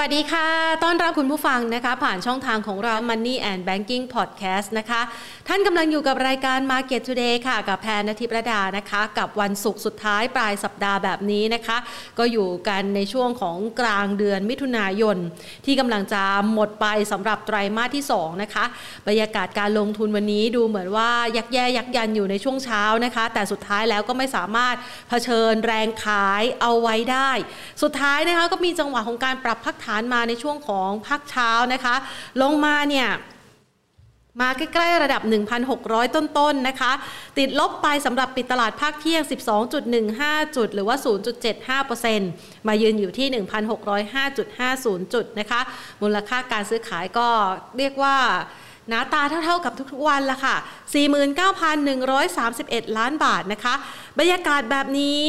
วัสดีค่ะ ต้อนรับคุณผู้ฟังนะคะ ผ่านช่องทางของเรา Money and Banking Podcast นะคะ ท่านกำลังอยู่กับรายการ Market Today ค่ะ กับแพนนทิประดานะคะ กับวันศุกร์สุดท้ายปลายสัปดาห์แบบนี้นะคะ ก็อยู่กันในช่วงของกลางเดือนมิถุนายน ที่กำลังจะหมดไปสำหรับไตรมาสที่ 2 นะคะ บรรยากาศการลงทุนวันนี้ดูเหมือนว่ายักแย่ยักยันอยู่ในช่วงเช้านะคะ แต่สุดท้ายแล้วก็ไม่สามารถเผชิญแรงขายเอาไว้ได้ สุดท้ายนะคะก็มีจังหวะของการปรับพักฐานมาในช่วงของภาคเช้านะคะ ลงมาเนี่ยมาใกล้ ๆ ระดับ 1,600 ต้นๆนนะคะ ติดลบไปสำหรับปิดตลาดภาคเที่ยง 12.15 จุด หรือว่า 0.75%มายืนอยู่ที่ 1,605.50 จุดนะคะ มูลค่าการซื้อขายก็เรียกว่า หน้าตาเท่าๆกับทุกๆวันละค่ะ 49,131 ล้านบาทนะคะ บรรยากาศแบบนี้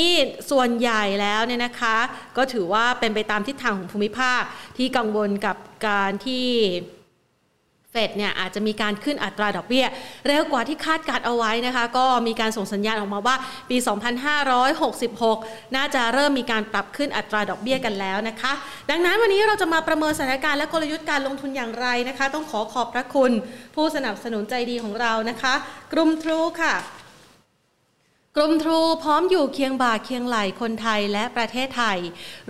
ส่วนใหญ่แล้วเนี่ยนะคะ ก็ถือว่าเป็นไปตามทิศทางของภูมิภาคที่กังวลกับการที่ เฟดเนี่ยอาจจะมีการขึ้นอัตราดอกเบี้ย เร็วกว่าที่คาดการเอาไว้นะคะ ก็มีการส่งสัญญาณออกมาว่าปี 2566 น่าจะเริ่มมีการปรับขึ้นอัตราดอกเบี้ยกันแล้วนะคะ ดังนั้นวันนี้เราจะมาประเมินสถานการณ์และกลยุทธ์การลงทุนอย่างไรนะคะ ต้องขอขอบพระคุณผู้สนับสนุนใจดีของเรานะคะ กลุ่มทรูค่ะ กรมทรูพร้อมอยู่เคียงบ่าเคียงไหลคนไทยและประเทศไทย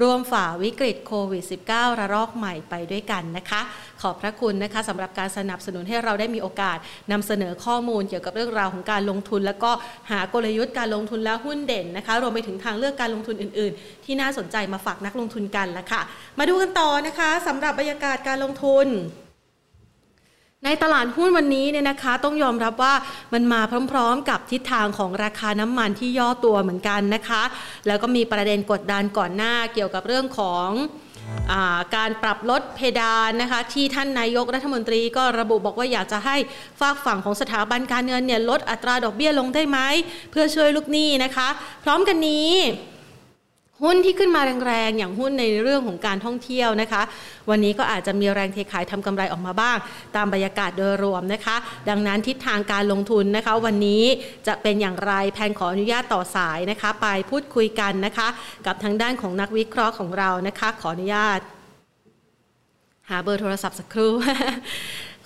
ร่วมฝ่าวิกฤตโควิด -19 ระลอกใหม่ไปด้วยกันนะคะ ขอบพระคุณนะคะสำหรับการสนับสนุนให้เราได้มีโอกาสนำเสนอข้อมูลเกี่ยวกับเรื่องราวของการลงทุน แล้วก็หากลยุทธ์การลงทุนและหุ้นเด่นนะคะ รวมไปถึงทางเลือกการลงทุนอื่น ๆ ที่น่าสนใจมาฝากนักลงทุนกันละค่ะ มาดูกันต่อนะคะสำหรับบรรยากาศการลงทุน ในตลาดหุ้นวันนี้เนี่ยนะคะ ต้องยอมรับว่ามันมาพร้อมๆ กับทิศทางของราคาน้ำมันที่ย่อตัวเหมือนกันนะคะ แล้วก็มีประเด็นกดดันก่อนหน้าเกี่ยวกับเรื่องของาการปรับลดเพดานนะคะที่ท่านนายกรัฐมนตรีก็ระบุบอกว่าอยากจะให้ฝากฝั่งของสถาบันการเงินเนี่ยลดอัตราดอกเบี้ยลงได้ไหมเพื่อช่วยลูกหนี้นะคะ พร้อมกันนี้ หุ้นที่ขึ้นมาแรงๆ อย่างหุ้นในเรื่องของการท่องเที่ยวนะคะ วันนี้ก็อาจจะมีแรงเทขายทำกำไรออกมาบ้าง ตามบรรยากาศโดยรวมนะคะ ดังนั้นทิศทางการลงทุนนะคะ วันนี้จะเป็นอย่างไรแพนขออนุญาตต่อสายนะคะ ไปพูดคุยกันนะคะ กับทางด้านของนักวิเคราะห์ของเรานะคะ ขออนุญาต หาเบอร์โทรศัพท์สักครู่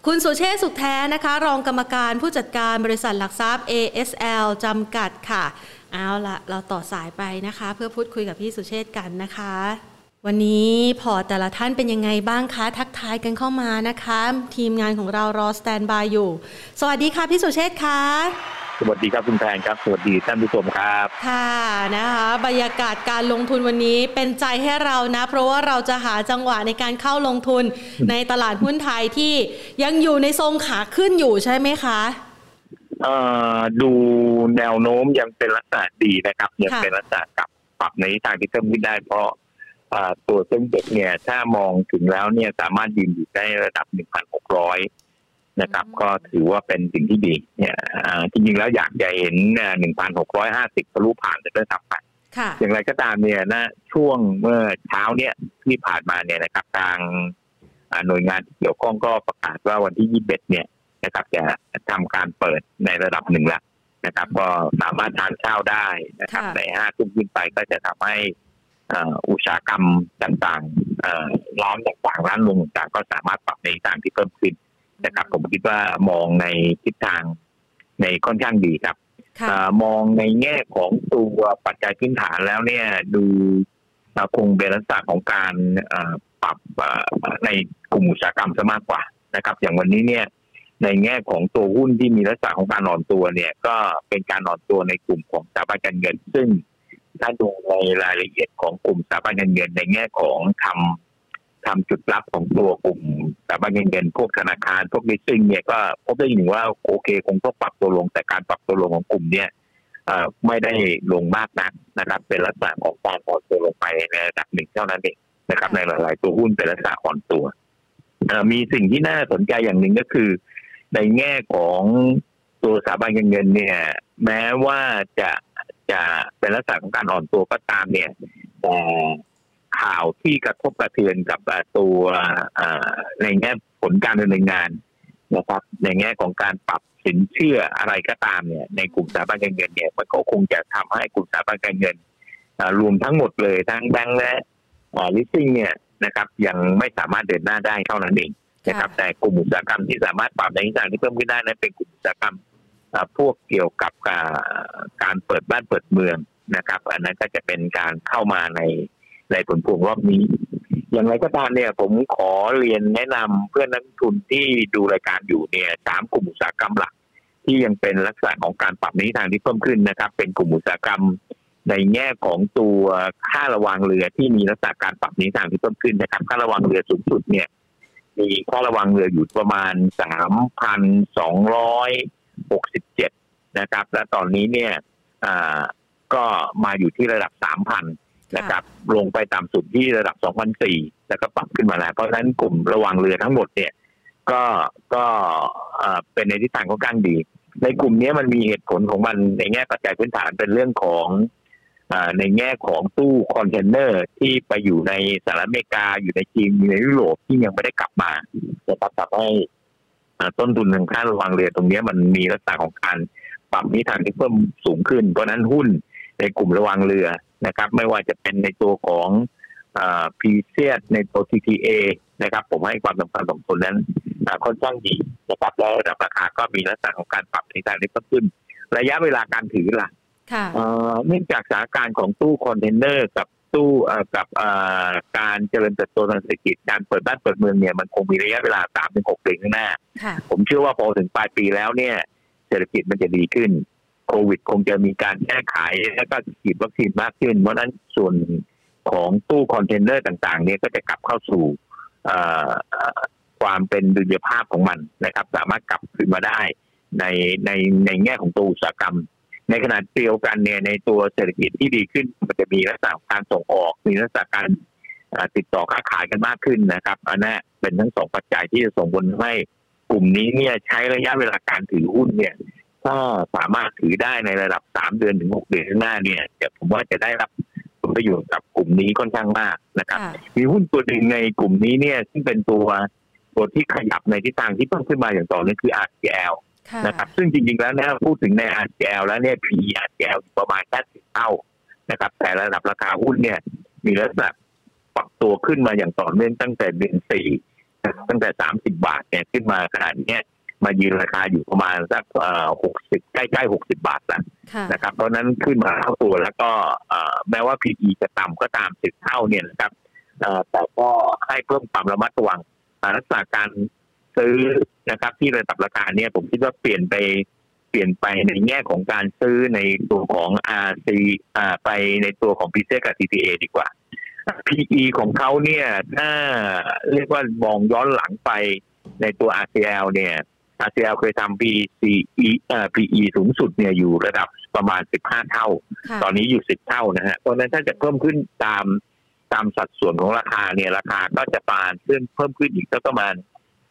คุณสุเชษสุขแท้นะคะ รองกรรมการผู้จัดการบริษัทหลักทรัพย์ ASL จำกัดค่ะ เอาละเราต่อสายไปนะคะ เพื่อพูดคุยกับพี่สุเชษกันนะคะ วันนี้พอแต่ละท่านเป็นยังไงบ้างคะทักทายกันเข้ามานะคะ ทีมงานของเรารอสแตนบายอยู่ สวัสดีค่ะพี่สุเชษค่ะสวัสดีครับคุณแพนครับสวัสดีท่านผู้ชมครับค่ะนะคะบรรยากาศการลงทุนวันนี้เป็นใจให้เรานะ เพราะว่าเราจะหาจังหวะในการเข้าลงทุนในตลาดหุ้นไทยที่ยังอยู่ในทรงขาขึ้นอยู่ใช่ไหมคะ ดูแนวโน้มยังเป็นลักษณะดีนะครับ ยังเป็นลักษณะกับปรับในทางที่เพิ่มขึ้นได้ เพราะตัวเส้นเด็กเนี่ย ถ้ามองถึงแล้วเนี่ยสามารถยืนอยู่ได้ระดับ 1,600 นะครับ ก็ถือว่าเป็นสิ่งที่ดีเนี่ยจริงๆแล้วอยากจะเห็น 1,650ทะลุผ่านจะได้ทำไปอย่างไรก็ตามเนี่ยนะช่วงเมื่อเช้าเนี่ยที่ผ่านมาเนี่ยนะครับทางหน่วยงานที่เกี่ยวข้องก็ประกาศว่าวันที่ 21 เนี่ย นะครับ จะทำการเปิดในระดับหนึ่งแล้วนะครับ ก็สามารถทานข้าวได้นะครับ ในห้าทุ่มขึ้นไปก็จะทำให้อุตสาหกรรมต่างๆร้านต่างๆร้านลงต่างก็สามารถปรับในทางที่เพิ่มขึ้นนะครับ ผมคิดว่ามองในทิศทางในค่อนข้างดีครับมองในแง่ของตัวปัจจัยพื้นฐานแล้วเนี่ยดูคงเป็นลักษณะของการปรับในกลุ่มอุตสาหกรรมซะมากกว่านะครับ อย่างวันนี้เนี่ย ในแง่ของตัวหุ้นที่มีลักษณะของการนอนตัวเนี่ย ก็เป็นการนอนตัวในกลุ่มของสถาบันการเงิน ซึ่งถ้าดูในรายละเอียดของกลุ่มสถาบันการเงิน ในแง่ของทำทำจุดรับของตัวกลุ่มสถาบันการเงินพวกธนาคาร พวกลิสซิ่งเนี่ยก็พบได้หนึ่งว่าโอเค คงต้องปรับตัวลงแต่การปรับตัวลงของกลุ่มเนี่ยไม่ได้ลงมากนักนะครับ เป็นลักษณะของการอ่อนตัวลงไปในระดับหนึ่งเท่านั้นเองนะครับ ในหลาย ๆ ตัวหุ้นเป็นลักษณะอ่อนตัวมีสิ่งที่น่าสนใจอย่างหนึ่งก็คือ ในแง่ของตัวสถาบันการเงินเนี่ย แม้ว่าจะจะเป็นลักษณะของการอ่อนตัวก็ตามเนี่ยแต่ข่าวที่กระทบกระเทือนกับตัวในแง่ผลการดำเนินงานนะครับในแง่ของการปรับสินเชื่ออะไรก็ตามเนี่ย ในกลุ่มสถาบันการเงินเนี่ยมันก็คงจะทำให้กลุ่มสถาบันการเงินรวมทั้งหมดเลยทั้งแบงก์และลิสซิ่งเนี่ยนะครับ ยังไม่สามารถเดินหน้าได้เท่านั้นเอง นะครับแต่กลุ่มอุตสาหกรรมที่สามารถปรับในทิศทางที่เพิ่มขึ้นได้นั้นเป็นกลุ่มอุตสาหกรรมพวกเกี่ยวกับการเปิดบ้านเปิดเมืองนะครับ อันนั้นก็จะเป็นการเข้ามาในในผลพวงรอบนี้ อย่างไรก็ตามเนี่ย ผมขอเรียนแนะนำเพื่อนนักทุนที่ดูรายการอยู่เนี่ยสามกลุ่มอุตสาหกรรมหลัก ที่ยังเป็นลักษณะของการปรับในทิศทางที่เพิ่มขึ้นนะครับ เป็นกลุ่มอุตสาหกรรมในแง่ของตัวค่าระวังเรือที่มีลักษณะการปรับนี้ทางที่เพิ่มขึ้นนะครับ ค่าระวังเรือสูงสุดเนี่ย มีค่าระวังเรืออยู่ประมาณสามพันสองร้อยหกสิบเจ็ดนะครับ และตอนนี้เนี่ยก็มาอยู่ที่ระดับสามพันนะครับ ลงไปตามสุดที่ระดับสองพันสี่แล้วก็ปรับขึ้นมาแล้ว เพราะฉะนั้นกลุ่มระวังเรือทั้งหมดเนี่ยก็ก็เป็นในทิศทางค่อนข้างดี ในกลุ่มนี้มันมีเหตุผลของมันในแง่ปัจจัยพื้นฐานเป็นเรื่องของ ในแง่ของตู้คอนเทนเนอร์ที่ไปอยู่ในสหรัฐอเมริกาอยู่ในจีนอยู่ในยุโรปที่ยังไม่ได้กลับมาจะทำให้ต้นทุนทางค่าระวังเรือตรงนี้มันมีลักษณะของการปรับในทางที่เพิ่มสูงขึ้น เพราะนั้นหุ้นในกลุ่มระวางเรือนะครับ ไม่ว่าจะเป็นในตัวของ PSL ในตัว TTA นะครับ ผมให้ความสำคัญสองคนนั้นค่อนข้างดีนะครับแล้วระดับราคาก็มีลักษณะของการปรับในทางที่เพิ่มขึ้น ระยะเวลาการถือล่ะ เนื่องจากสถานการณ์ของตู้คอนเทนเนอร์กับตู้กับการเจริญเติบโตทางเศรษฐกิจการเปิดบ้านเปิดเมืองเนี่ยมันคงมีระยะเวลาสามถึงหกเดือนข้างหน้า ผมเชื่อว่าพอถึงปลายปีแล้วเนี่ย เศรษฐกิจมันจะดีขึ้น โควิดคงจะมีการแก้ไขแล้วก็ฉีดวัคซีนมากขึ้น เพราะนั้นส่วนของตู้คอนเทนเนอร์ต่าง ๆ เนี่ยก็จะกลับเข้าสู่ความเป็นดุลยภาพของมันนะครับ สามารถกลับคืนมาได้ในในในแง่ของตัวอุตสาหกรรม ในขณะเดียวกันเนี่ยในตัวเศรษฐกิจที่ดีขึ้น มันจะมีลักษณะการส่งออกมีลักษณะการติดต่อค้าขายกันมากขึ้นนะครับอันนี้เป็นทั้งสองปัจจัยที่จะส่งผลให้กลุ่มนี้เนี่ยใช้ระยะเวลาการถือหุ้นเนี่ยถ้าสามารถถือได้ในระดับสามเดือนถึงหกเดือนข้างหน้าเนี่ยเดี๋ยวผมว่าจะได้รับผลประโยชน์กับกลุ่มนี้ค่อนข้างมากนะครับ มีหุ้นตัวหนึ่งในกลุ่มนี้เนี่ยซึ่งเป็นตัวตัวที่ขยับในทิศทางที่เพิ่มขึ้นมาอย่างต่อเนื่องคือ RTL นะครับ ซึ่งจริงๆแล้วนะพูดถึงใน RCL แล้วเนี่ย PE RCL ประมาณแค่สิบเท่านะครับ แต่ระดับราคาหุ้นเนี่ย มีลักษณะปรับตัวขึ้นมาอย่างต่อเนื่องตั้งแต่เดือนสี่ตั้งแต่สามสิบาทเนี่ยขึ้นมาขนาดนี้มายืนราคาอยู่ประมาณสักหกสิบใกล้ๆหกสิบาทแล้วนะครับ เพราะนั้นขึ้นมาเท่าตัวแล้วก็แม้ว่า PE จะต่ำก็ตามสิบเท่าเนี่ยนะครับแต่ก็ให้เพิ่มความระมัดระวังลักษณะการ ซื้อนะครับ ที่ระดับราคาเนี่ยผมคิดว่าเปลี่ยนไปเปลี่ยนไปในแง่ของการซื้อในตัวของ RC อ่าไปในตัวของ p c กับ TTA ดีกว่า PE ของเขาเนี่ยถ้าเรียกว่ามองย้อนหลังไปในตัว RCL เนี่ย RCL เคยทำ PCE อ่า PE สูงสุดเนี่ยอยู่ระดับประมาณ 15 เท่า ตอนนี้อยู่ 10 เท่านะฮะเพราะนั้นถ้าจะเพิ่มขึ้นตามตามสัดส่วนของราคาเนี่ยราคาก็จะปานขึ้นเพิ่มขึ้นอีกสักประมาณ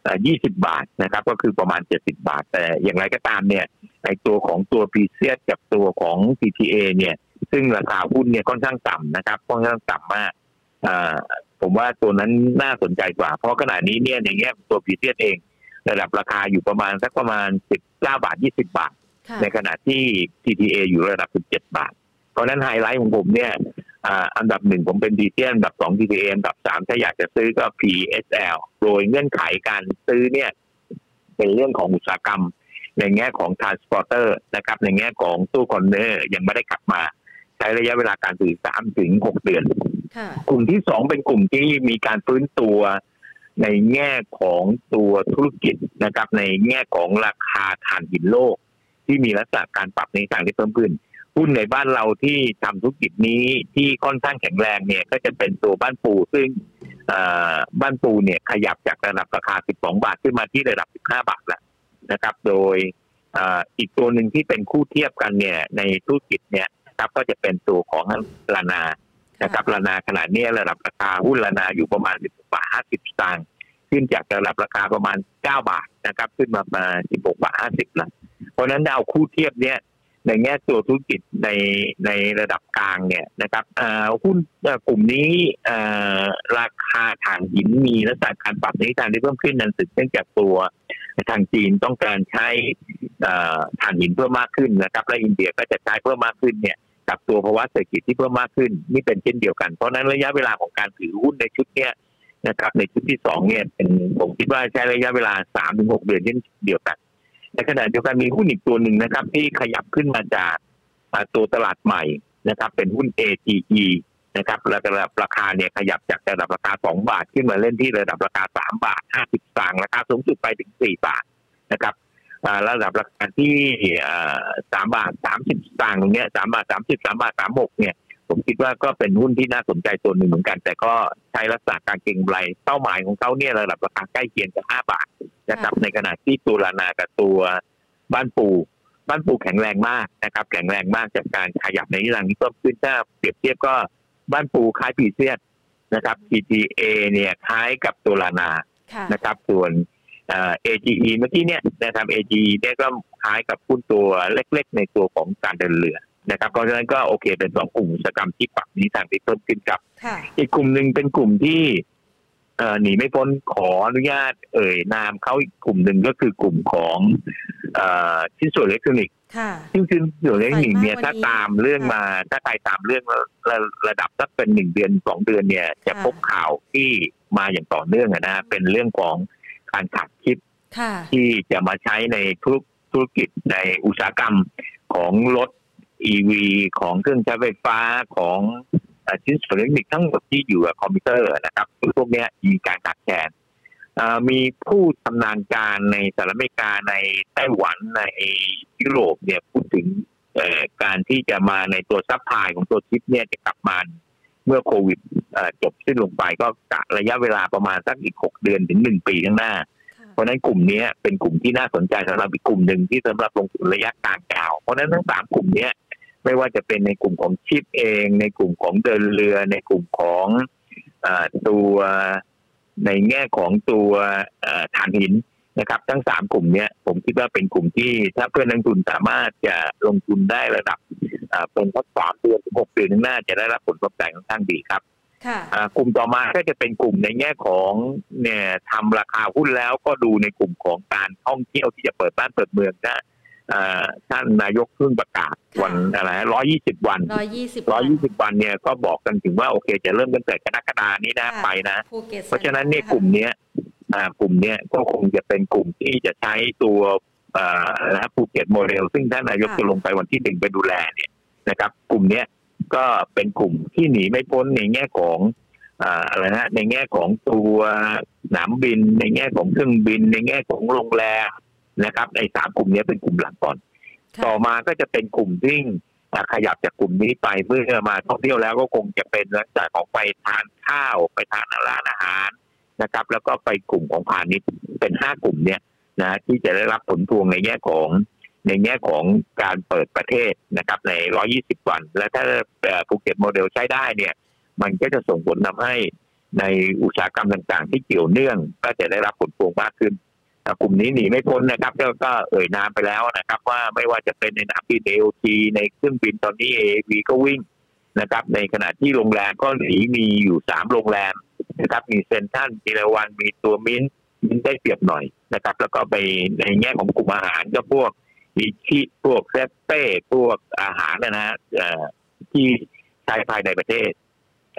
20 บาทนะครับ ก็คือประมาณ 70 บาท แต่อย่างไรก็ตามเนี่ยในตัวของตัวพีเซียกับตัวของ PTA เนี่ย ซึ่งราคาหุ้นเนี่ยค่อนข้างต่ำนะครับค่อนข้างต่ำมากผมว่าตัวนั้นน่าสนใจกว่า เพราะขณะนี้เนี่ยในแง่ตัวพีเซียเอง ระดับราคาอยู่ประมาณสักประมาณ 19 บาท 20 บาท ในขณะที่ TTA อยู่ระดับ 17 บาท เพราะนั้นไฮไลท์ของผมเนี่ย อันดับหนึ่งผมเป็นดีเจอันดับสอง TTA อันดับสามถ้าอยากจะซื้อก็ PSL โดยเงื่อนไขการซื้อเนี่ย เป็นเรื่องของอุตสาหกรรม ในแง่ของ transporter นะครับ ในแง่ของตู้คอนเทนเนอร์ยังไม่ได้กลับมา ใช้ระยะเวลาการถือสามถึงหกเดือน กลุ่มที่สองเป็นกลุ่มที่มีการฟื้นตัวในแง่ของตัวธุรกิจนะครับ ในแง่ของราคาถ่านหินโลก ที่มีลักษณะการปรับในทางที่เพิ่มขึ้น หุ้นในบ้านเราที่ทำธุรกิจนี้ที่ค่อนข้างแข็งแรงเนี่ย ก็จะเป็นตัวบ้านปูซึ่งบ้านปูเนี่ยขยับจากระดับราคา 12 บาทขึ้นมาที่ระดับ 15 บาทแล้วนะครับ โดยอีกตัวหนึ่งที่เป็นคู่เทียบกันเนี่ยในธุรกิจเนี่ยครับก็จะเป็นตัวของลานานะครับลานาขนาดนี้ระดับราคาหุ้นลานาอยู่ประมาณ16บาท 50 สตางค์ขึ้นจากระดับราคาประมาณ 9 บาทนะครับ ขึ้นมาประมาณ 16 บาท 50แล้วเพราะนั้นดาวคู่เทียบเนี่ย ในแง่ตัวธุรกิจในในระดับกลางเนี่ยนะครับหุ้นกลุ่มนี้ราคาถ่านหินมีลักษณะการปรับในทางที่เพิ่มขึ้นนั้นสืบเนื่องจากตัวทางจีนต้องการใช้ถ่านหินเพิ่มมากขึ้นนะครับ และอินเดียก็จะใช้เพิ่มมากขึ้นเนี่ยกับตัวภาวะเศรษฐกิจที่เพิ่มมากขึ้นนี่เป็นเช่นเดียวกันเพราะนั้นระยะเวลาของการถือหุ้นในชุดเนี้ยนะครับ ในชุดที่สองเนี่ยเป็นผมคิดว่าใช้ระยะเวลาสามถึงหกเดือนเช่นเดียวกัน ในขณะเดียวกันมีหุ้นอีกตัวหนึ่งนะครับ ที่ขยับขึ้นมาจากตัวตลาดใหม่นะครับ เป็นหุ้น ATE นะครับระดับราคาเนี่ยขยับจากระดับราคา 2 บาท ขึ้นมาเล่นที่ระดับราคา 3 บาท 50สตางค์ราคาสูงสุดไปถึง 4 บาทนะครับระดับราคาที่สามบาทสามสิบสตางค์ตรงนี้สามบาทสามสิบสามบาทสามหกเนี่ย ผมคิดว่าก็เป็นหุ้นที่น่าสนใจตัวหนึ่งเหมือนกัน แต่ก็ใช้ลักษณะการเก็งกำไรเป้าหมายของเขาเนี่ยระดับราคาใกล้เคียงกับห้าบาทนะครับในขณะที่ตัวลานากับตัวบ้านปู บ้านปูแข็งแรงมากนะครับ แข็งแรงมากจากการขยับในทิศทางที่เพิ่มขึ้นถ้าเปรียบเทียบก็บ้านปูคล้ายปีเซียสนะครับ PTA เนี่ยคล้ายกับตัวลานานะครับ ส่วนเอ่อ AGE เมื่อกี้เนี่ยนะครับ AGE เนี่ยก็คล้ายกับหุ้นตัวเล็ก ๆ ในตัวของการเดินเรือ นะครับเพราะฉะนั้นก็โอเคเป็นสองกลุ่มอุตสาหกรรมที่ปรับนี้ทางที่เพิ่มขึ้นครับ อีกกลุ่มหนึ่งเป็นกลุ่มที่หนีไม่พ้นขออนุญาต เอ่ยนามเขาอีกกลุ่มหนึ่งก็คือกลุ่มของชิ้นส่วนอิเล็กทรอนิกส์ซึ่งชิ้นส่วนอิเล็กทรอนิกส์เนี่ยถ้าตามเรื่องมาถ้าใครตามเรื่องระระดับสักเป็นหนึ่งเดือนสองเดือนเนี่ย จะพบข่าวที่มาอย่างต่อเนื่องนะเป็นเรื่องของการขับชิปที่จะมาใช้ในธุรธุรกิจในอุตสาหกรรมของรถ EV ของเครื่องใช้ไฟฟ้าของชิ้นส่วนเทคนิคทั้งหมดที่อยู่กับคอมพิวเตอร์นะครับพวกนี้มีการขาดแคลนมีผู้ชำนาญการในสหรัฐอเมริกาในไต้หวันในยุโรปเนี่ยพูดถึงการที่จะมาในตัว supply ของตัวชิปเนี่ยจะกลับมาเมื่อโควิดจบสิ้นลงไปก็กะระยะเวลาประมาณสักอีกหกเดือนถึงหนึ่งปีข้างหน้า เพราะนั้นกลุ่มนี้เป็นกลุ่มที่น่าสนใจสำหรับอีกกลุ่มหนึ่งที่สำหรับลงทุนระยะกลางยาว เพราะนั้นทั้งสามกลุ่มนี้ ไม่ว่าจะเป็นในกลุ่มของชิปเอง ในกลุ่มของเดินเรือ ในกลุ่มของอตัวในแง่ของตัวถ่านหินนะครับ ทั้งสามกลุ่มนี้ผมคิดว่าเป็นกลุ่มที่ถ้าเพื่อนนักทุนสามารถจะลงทุนได้ระดับเป็นสักสามเดือนถึงหกเดือนข้างหน้าจะได้รับผลตอบแทนค่อนข้างดีครับกลุ่มต่อมาก็จะเป็นกลุ่มในแง่ของเนี่ยทำราคาหุ้นแล้วก็ดูในกลุ่มของการท่องเที่ยวที่จะเปิดบ้านเปิดเมืองนะ ท่านนายกเพิ่งประกาศวันอะไรร้อยยี่สิบวันร้อยยี่สิบร้อยยี่สิบวันเนี่ยก็บอกกันถึงว่าโอเคจะเริ่มกันแต่กรกฎานี้นะไปนะ เพราะฉะนั้นเนี่ยกลุ่มเนี้ยกลุ่มเนี้ยก็คงจะเป็นกลุ่มที่จะใช้ตัวนะภูเก็ตโมเดล ซึ่งท่านนายกจะลงไปวันที่หนึ่งไปดูแลเนี่ยนะครับ กลุ่มเนี้ยก็เป็นกลุ่มที่หนีไม่พ้นในแง่ของอะไรนะในแง่ของตัวสนามบิน ในแง่ของเครื่องบิน ในแง่ของโรงแรม นะครับในสามกลุ่มนี้เป็นกลุ่มหลักก่อน ต่อมาก็จะเป็นกลุ่มที่ขยับจากกลุ่มนี้ไปเมื่อมาท่องเที่ยวแล้วก็คงจะเป็นลักษณะของไปทานข้าวไปทานร้านอาหารนะครับ แล้วก็ไปกลุ่มของพาณิชย์เป็นห้ากลุ่มเนี้ยนะที่จะได้รับผลพวงในแง่ของในแง่ของการเปิดประเทศนะครับ ใน 120 วัน และถ้าภูเก็ตโมเดลใช้ได้เนี่ย มันก็จะส่งผลทำให้ในอุตสาหกรรมต่างๆ ที่เกี่ยวเนื่องก็จะได้รับผลพวงมากขึ้น กลุ่มนี้หนีไม่พ้นนะครับก็เอ่ยนามไปแล้วนะครับ ว่าไม่ว่าจะเป็นในสนามบิน AOT ในเครื่องบินตอนนี้ AAV ก็วิ่งนะครับ ในขณะที่โรงแรมก็หนีมีอยู่สามโรงแรมนะครับมีเซนทันมีเลวันมีตัวมินมินได้เปรียบหน่อยนะครับ แล้วก็ไปในแง่ของกลุ่มอาหารก็พวกมีที่พวกเซเต้พวกอาหารนะฮะที่ใช้ภายในประเทศ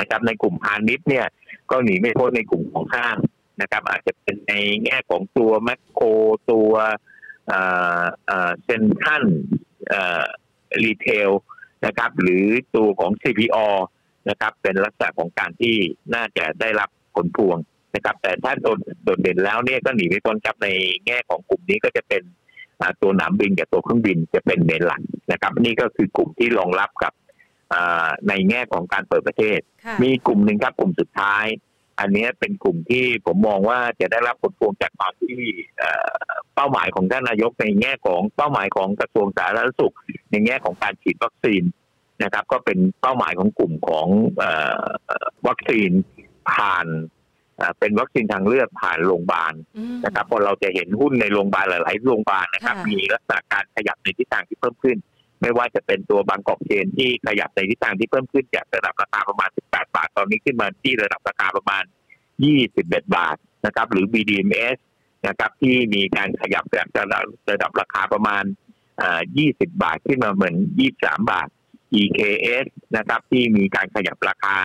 นะครับในกลุ่มพาณิชย์เนี่ย ก็หนีไม่พ้นในกลุ่มของห้าง นะครับ อาจจะเป็นในแง่ของตัวแมคโครตัวเซ็นทันรีเทลนะครับ หรือตัวของ CPO นะครับ เป็นลักษณะของการที่น่าจะได้รับผลพวงนะครับ แต่ถ้าโดนโดดเด่นแล้วเนี่ยก็หนีไม่พ้นครับในแง่ของกลุ่มนี้ก็จะเป็นตัวหนามบินกับตัวเครื่องบินจะเป็นเมนหลักนะครับ นี่ก็คือกลุ่มที่รองรับกับในแง่ของการเปิดประเทศ มีกลุ่มหนึ่งครับกลุ่มสุดท้าย อันนี้เป็นกลุ่มที่ผมมองว่าจะได้รับผลพวงจากตอนที่เป้าหมายของท่านนายกในแง่ของเป้าหมายของกระทรวงสาธารณสุข ในแง่ของการฉีดวัคซีนนะครับ ก็เป็นเป้าหมายของกลุ่มของวัคซีนผ่านเป็นวัคซีนทางเลือกผ่านโรงพยาบาลนะครับพอเราจะเห็นหุ้นในโรงพยาบาลหลาย ๆ โรงพยาบาลนะครับ มีลักษณะการขยับในทิศทางที่เพิ่มขึ้น ไม่ว่าจะเป็นตัวบางกอกเชนที่ขยับในทิศทางที่เพิ่มขึ้นจากระดับราคาประมาณ 18 บาท ตอนนี้ขึ้นมาที่ระดับราคาประมาณ 21 บาทนะครับ หรือ BDMs นะครับที่มีการขยับจากระดับราคาประมาณ 20 บาทขึ้นมาเหมือน 23 บาท EKS นะครับ ที่มีการขยับราคา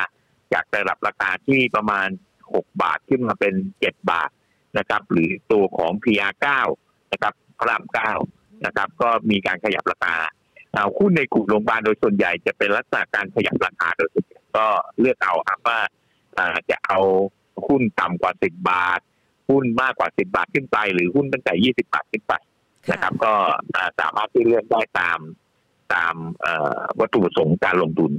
จากระดับราคาที่ประมาณ 6 บาทขึ้นมาเป็น 7 บาทนะครับ หรือตัวของ PR9 นะครับพระราม9นะครับ ก็มีการขยับราคา หุ้นในกลุ่มโรงพยาบาลโดยส่วนใหญ่จะเป็นลักษณะการขยับราคาโดยส่วนใหญ่ก็เลือกเอาครับว่าจะเอาหุ้นต่ำกว่า10บาท หุ้นมากกว่า10บาทขึ้นไป หรือหุ้นตั้งแต่20บาทขึ้นไปนะครับ ก็สามารถที่เลือกได้ตามตามวัตถุประสงค์การลงทุน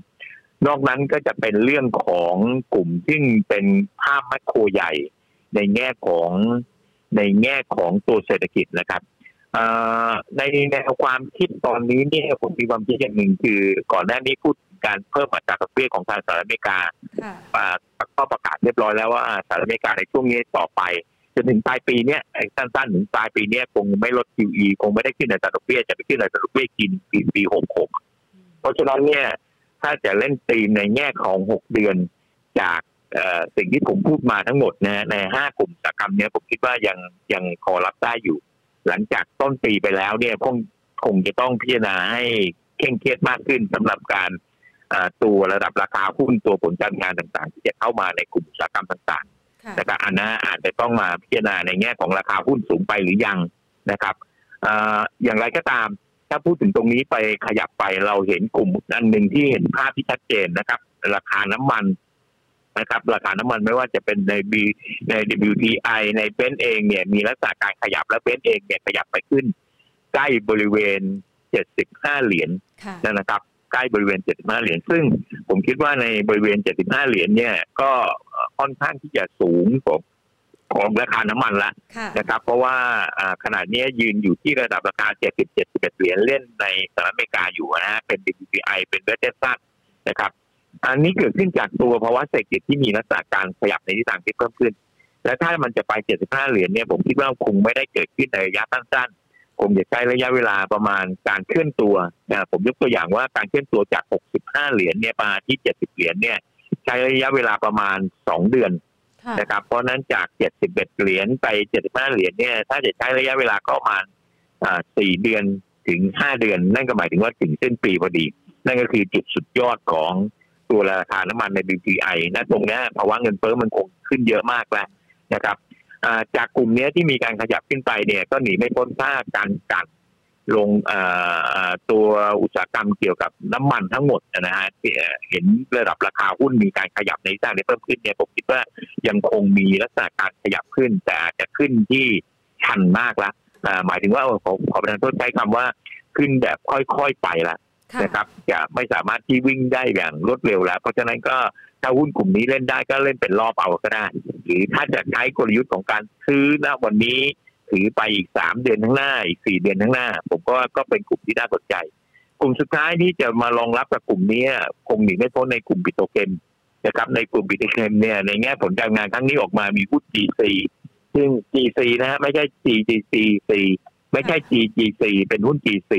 นอกนั้นก็จะเป็นเรื่องของกลุ่มที่เป็นภาพแมคโครใหญ่ในแง่ของในแง่ของตัวเศรษฐกิจนะครับ ในแนวความคิดตอนนี้เนี่ยผมมีความคิดอย่างหนึ่งคือ ก่อนหน้านี้พูดการเพิ่มอัตราดอกเบี้ยของทางสหรัฐอเมริกาก็ประกาศเรียบร้อยแล้วว่าสหรัฐอเมริกาในช่วงนี้ต่อไปจนถึงปลายปีเนี้ยสั้นๆถึงปลายปีเนี้ยคงไม่ลด QE คงไม่ได้ขึ้นอัตราดอกเบี้ยจะไปขึ้นอัตราดอกเบี้ยกินปีปีหกหกเพราะฉะนั้นเนี่ยถ้าจะเล่นตีมในแง่ของหกเดือนจากสิ่งที่ผมพูดมาทั้งหมดนะในห้ากลุ่มกิจกรรมเนี้ยผมคิดว่ายังยังพอรับได้อยู่ หลังจากต้นปีไปแล้วเนี่ยคงคงจะต้องพิจารณาให้เคร่งเครียดมากขึ้นสำหรับการตัวระดับราคาหุ้นตัวผลการงานต่างๆ ที่จะเข้ามาในกลุ่มอุตสาหกรรมต่างๆแต่ก็อันนั้นอาจจะต้องมาพิจารณาในแง่ของราคาหุ้นสูงไปหรือยังนะครับอย่างไรก็ตามถ้าพูดถึงตรงนี้ไปขยับไปเราเห็นกลุ่มอันหนึ่งที่เห็นภาพที่ชัดเจนนะครับ ราคาน้ำมัน นะครับ ราคาน้ำมันไม่ว่าจะเป็นในบีใน WTI ในเบนเองเนี่ยมีลักษณะการขยับและเบนเองเนี่ยขยับไปขึ้น ใกล้บริเวณ 75 เหรียญนะครับ ใกล้บริเวณ 75 เหรียญซึ่งผมคิดว่าในบริเวณ 75 เหรียญเนี่ยก็ค่อนข้างที่จะสูงของของราคาน้ำมันละนะครับ เพราะว่าขนาดนี้ยืนอยู่ที่ระดับราคา 70 71 เหรียญเล่นในสหรัฐอเมริกาอยู่นะฮะเป็น WTI เป็นเวสเทสันนะครับ อันนี้เกิดขึ้นจากตัวภาวะเศรษฐกิจที่มีลักษณะการขยับในทิศทางที่เพิ่มขึ้น และถ้ามันจะไป 75 เหรียญเนี่ยผมคิดว่าคงไม่ได้เกิดขึ้นในระยะสั้นคงจะใช้ระยะเวลาประมาณการเคลื่อนตัวนะผมยกตัวอย่างว่าการเคลื่อนตัวจาก 65 เหรียญเนี่ยมาที่ 70 เหรียญเนี่ยใช้ระยะเวลาประมาณ 2 เดือนนะครับ เพราะนั้นจาก 71 เหรียญไป 75 เหรียญเนี่ยถ้าจะใช้ระยะเวลาก็ประมาณ4เดือนถึง 5 เดือน นั่นก็หมายถึงว่าถึงเส้นปีพอดี นั่นก็คือจุดสุดยอดของ ตัวราคาน้ำมันใน BPI นะตรงนี้ภาวะเงินเฟ้อมันคงขึ้นเยอะมากแล้วนะครับจากกลุ่มนี้ที่มีการขยับขึ้นไปเนี่ยก็หนีไม่พ้นค่าการกัดลงตัวอุตสาหกรรมเกี่ยวกับน้ำมันทั้งหมดนะฮะเห็นระดับราคาหุ้นมีการขยับในสร้างในเพิ่มขึ้นเนี่ยผมคิดว่ายังคงมีลักษณะการขยับขึ้น แต่อาจจะขึ้นที่ชันมากละหมายถึงว่าขอขอประทานโทษใช้คำว่าขึ้นแบบค่อยๆไปละ นะครับจะไม่สามารถที่วิ่งได้อย่างรวดเร็วแล้ว เพราะฉะนั้นก็ถ้าหุ้นกลุ่มนี้เล่นได้ก็เล่นเป็นรอบเอาก็ได้ หรือถ้าจะใช้กลยุทธ์ของการซื้อณวันนี้ถือไปอีกสามเดือนข้างหน้าอีกสี่เดือนข้างหน้า ผมก็ก็เป็นกลุ่มที่น่าสนใจ กลุ่มสุดท้ายที่จะมารองรับกับกลุ่มนี้คงหนีไม่พ้นในกลุ่มปิโตเคมนะครับในกลุ่มปิโตเคมเนี่ยในแง่ผลการงานครั้งนี้ออกมามีหุ้น GC ซึ่ง GC นะฮะไม่ใช่ GGC ไม่ใช่ GGC เป็นหุ้น GC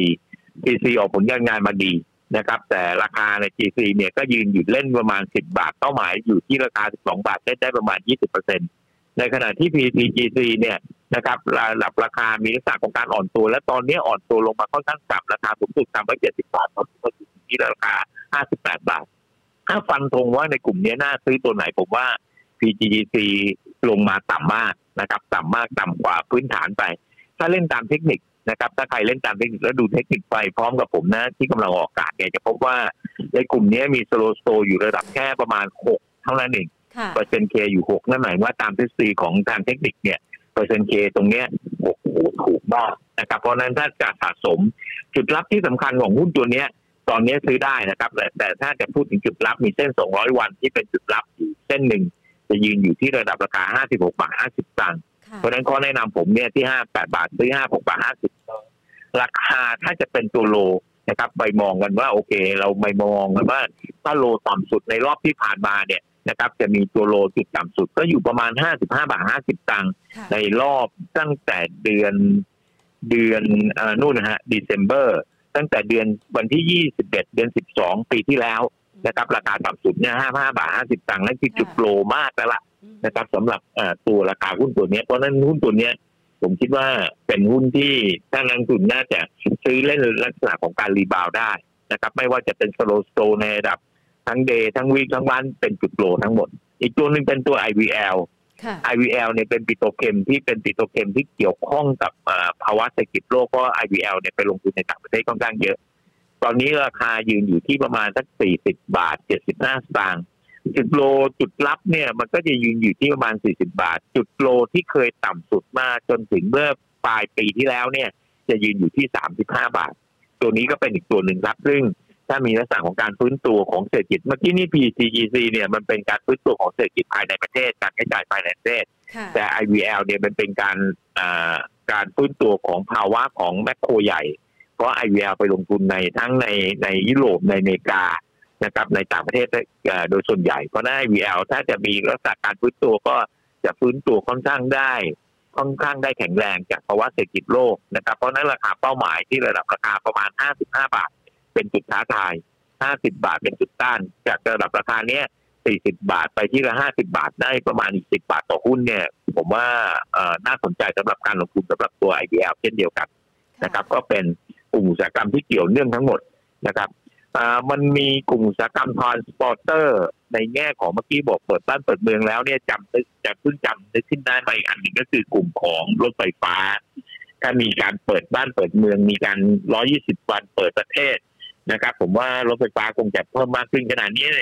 GC ออกผลการงานมาดีนะครับ แต่ราคาใน GC เนี่ยก็ยืนอยู่เล่นประมาณ 10 บาทเป้าหมายอยู่ที่ราคา 12 บาทได้ได้ประมาณ 20%ในขณะที่ PTGC เนี่ยนะครับระดับราคามีลักษณะของการอ่อนตัว และตอนนี้อ่อนตัวลงมาค่อนข้างต่ำราคาสูงสุดต่ำไป70 บาทตอนนี้ก็อยู่ที่ราคา 58 บาท ถ้าฟันธงว่าในกลุ่มนี้น่าซื้อตัวไหนผมว่า PGGC ลงมาต่ำมากนะครับ ต่ำมากต่ำกว่าพื้นฐานไป ถ้าเล่นตามเทคนิค นะครับถ้าใครเล่นตามเทคนิคแล้วดูเทคนิคไปพร้อมกับผมนะ ที่กำลังออกอากาศเนี่ยจะพบว่าในกลุ่มนี้มี slow sto อยู่ระดับแค่ประมาณหกเท่านั้นเองเปอร์เซ็นต์ K อยู่หกนั่นหมายว่าตามทฤษฎีของทางเทคนิคเนี่ยเปอร์เซ็นต์ K ตรงเนี้ยโอ้โหถูกมากนะครับเพราะนั้นถ้าจะสะสมจุดรับที่สำคัญของหุ้นตัวเนี้ย ตอนนี้ซื้อได้นะครับแต่แต่ถ้าจะพูดถึงจุดรับมีเส้น 200 วันที่เป็นจุดรับอยู่เส้นหนึ่งจะยืนอยู่ที่ระดับราคา 56 บาท 50 ตังค์ เพราะนั้นข้อแนะนำผมเนี่ยที่58บาทซื้อ56บาท50ราคาถ้าจะเป็นตัวโลนะครับไปมองกันว่าโอเค เราไปมองกันว่าถ้าโลต่ำสุดในรอบที่ผ่านมาเนี่ยนะครับ จะมีตัวโลจุดต่ำสุด ก็อยู่ประมาณ55บาท50ตังค์ในรอบตั้งแต่เดือนเดือนอนู่นนะฮะเดซ ember ตั้งแต่เดือนวันที่21เดือน12ปีที่แล้วนะครับ ราคาต่ำสุดเนี่ย55บาท50ตังค์นั่นคือจุด low มากแล้วล่ะ นะครับสำหรับตัวราคาหุ้นตัวนี้เพราะนั้นหุ้นตัวนี้ผมคิดว่าเป็นหุ้นที่ถ้านักลงทุนน่าจะซื้อเล่นลักษณะของการ rebound ได้นะครับ ไม่ว่าจะเป็น slow sto ในระดับทั้ง day ทั้ง week ทั้ง month เป็นจุด low ทั้งหมด อีกตัวหนึ่งเป็นตัว IVL ค่ะ IVL เนี่ยเป็นปิโตรเคมที่เป็นปิโตรเคมที่เกี่ยวข้องกับเอ่อภาวะเศรษฐกิจโลกเพราะ IVL เนี่ยไปลงทุนในต่างประเทศค่อนข้างเยอะ ตอนนี้ราคายืนอยู่ที่ประมาณสัก 40 บาท 75สตางค์ จุดโลจุดรับเนี่ยมันก็จะยืนอยู่ที่ประมาณ 40 บาท จุดโลที่เคยต่ำสุดมาจนถึงเมื่อปลายปีที่แล้วเนี่ย จะยืนอยู่ที่ 35 บาท ตัวนี้ก็เป็นอีกตัวหนึ่งครับ ซึ่งถ้ามีลักษณะของการฟื้นตัวของเศรษฐกิจเมื่อกี้นี่ PCGC เนี่ยมันเป็นการฟื้นตัวของเศรษฐกิจภายในประเทศ การกระจายภายในประเทศค่ะแต่ IVL เนี่ยมันเป็นการอ่าการฟื้นตัวของภาวะของแมคโครใหญ่ เพราะ IVL ไปลงทุนในทั้งในในยุโรปในอเมริกา นะครับในต่างประเทศเอ่อโดยส่วนใหญ่ เพราะฉะนั้น IVL ถ้าจะมีลักษณะการฟื้นตัวก็จะฟื้นตัวค่อนข้างได้ ค่อนข้างได้แข็งแรงจากภาวะเศรษฐกิจโลกนะครับ เพราะฉะนั้นราคาเป้าหมายที่ระดับราคาประมาณ 55 บาท เป็นจุดท้าทาย 50 บาทเป็นจุดต้าน จากระดับราคาเนี้ย40 บาทไปที่ละ 50 บาทได้ประมาณอีก10 บาทต่อหุ้นเนี่ย ผมว่าเอ่อน่าสนใจสำหรับการลงทุนสำหรับตัว IDL เช่นเดียวกันนะครับ ก็เป็นกลุ่มอุตสาหกรรมที่เกี่ยวเนื่องทั้งหมดนะครับ อ่ามันมีกลุ่มอุตสาหกรรมทรานสปอร์เตอร์ ในแง่ของเมื่อกี้บอกเปิดบ้านเปิดเมืองแล้วเนี่ยจำนึกจะเพิ่งจำนึกขึ้นได้มาอีกอันหนึ่งก็คือกลุ่มของรถไฟฟ้า ถ้ามีการเปิดบ้านเปิดเมือง มีการ 120 วันเปิดประเทศนะครับ ผมว่ารถไฟฟ้าคงจะเพิ่มมากขึ้นขนาดนี้ใน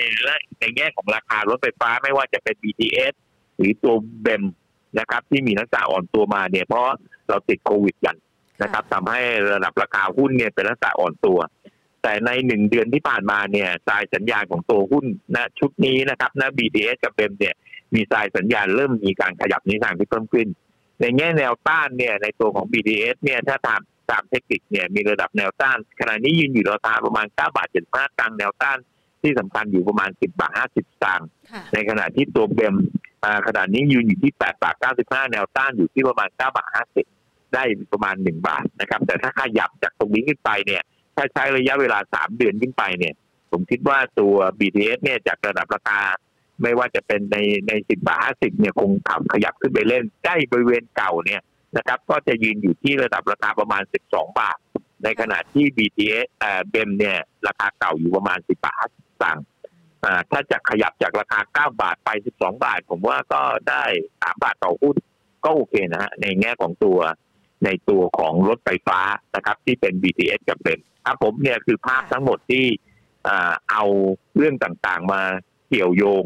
ในแง่ของราคารถไฟฟ้าไม่ว่าจะเป็น BTS หรือตัวเบมนะครับ ที่มีนักษาอ่อนตัวมาเนี่ยเพราะเราติดโควิดกันนะครับทำให้ระดับราคาหุ้นเนี่ยเป็นลักษณะอ่อนตัว แต่ในหนึ่งเดือนที่ผ่านมาเนี่ยสายสัญญาณของตัวหุ้นณชุดนี้นะครับณ BTS กับเบมเนี่ย มีสายสัญญาณเริ่มมีการขยับในทางที่เพิ่มขึ้น ในแง่แนวต้านเนี่ยในตัวของ BTS เนี่ยถ้าตามตามเทคนิคเนี่ยมีระดับแนวต้านขณะนี้ยืนอยู่ราคาประมาณ9บาท75ตังค์แนวต้านที่สำคัญอยู่ประมาณ 10 บาท 50ตังค์ค่ะในขณะที่ตัวเบมอ่าขณะนี้ยืนอยู่ที่ 8 บาท 95 แนวต้านอยู่ที่ประมาณ 9 บาท 50 ได้ประมาณ 1 บาทนะครับ แต่ถ้าขยับจากตรงนี้ขึ้นไปเนี่ย ถ้าใช้ระยะเวลา3เดือนขึ้นไปเนี่ย ผมคิดว่าตัว BTS เนี่ยจากระดับราคา ไม่ว่าจะเป็นในใน10บบาท50เนี่ยคงขับขยับขึ้นไปเล่นใกล้บริเวณเก่าเนี่ยนะครับ ก็จะยืนอยู่ที่ระดับราคาประมาณ12บสองบาท ในขณะที่ BTS เอ่อเบมเนี่ย ราคาเก่าอยู่ประมาณ10บบาท50สตางค์อ่าถ้าจะขยับจากราคา9บาทไป12บสองบาท ผมว่าก็ได้3บาทต่อหุ้นก็โอเคนะฮะในแง่ของตัวในตัวของรถไฟฟ้านะครับ ที่เป็น BTS กับเบม ครับผมเนี่ยคือภาพทั้งหมดที่อ่าเอาเรื่องต่างๆมาเกี่ยวโยง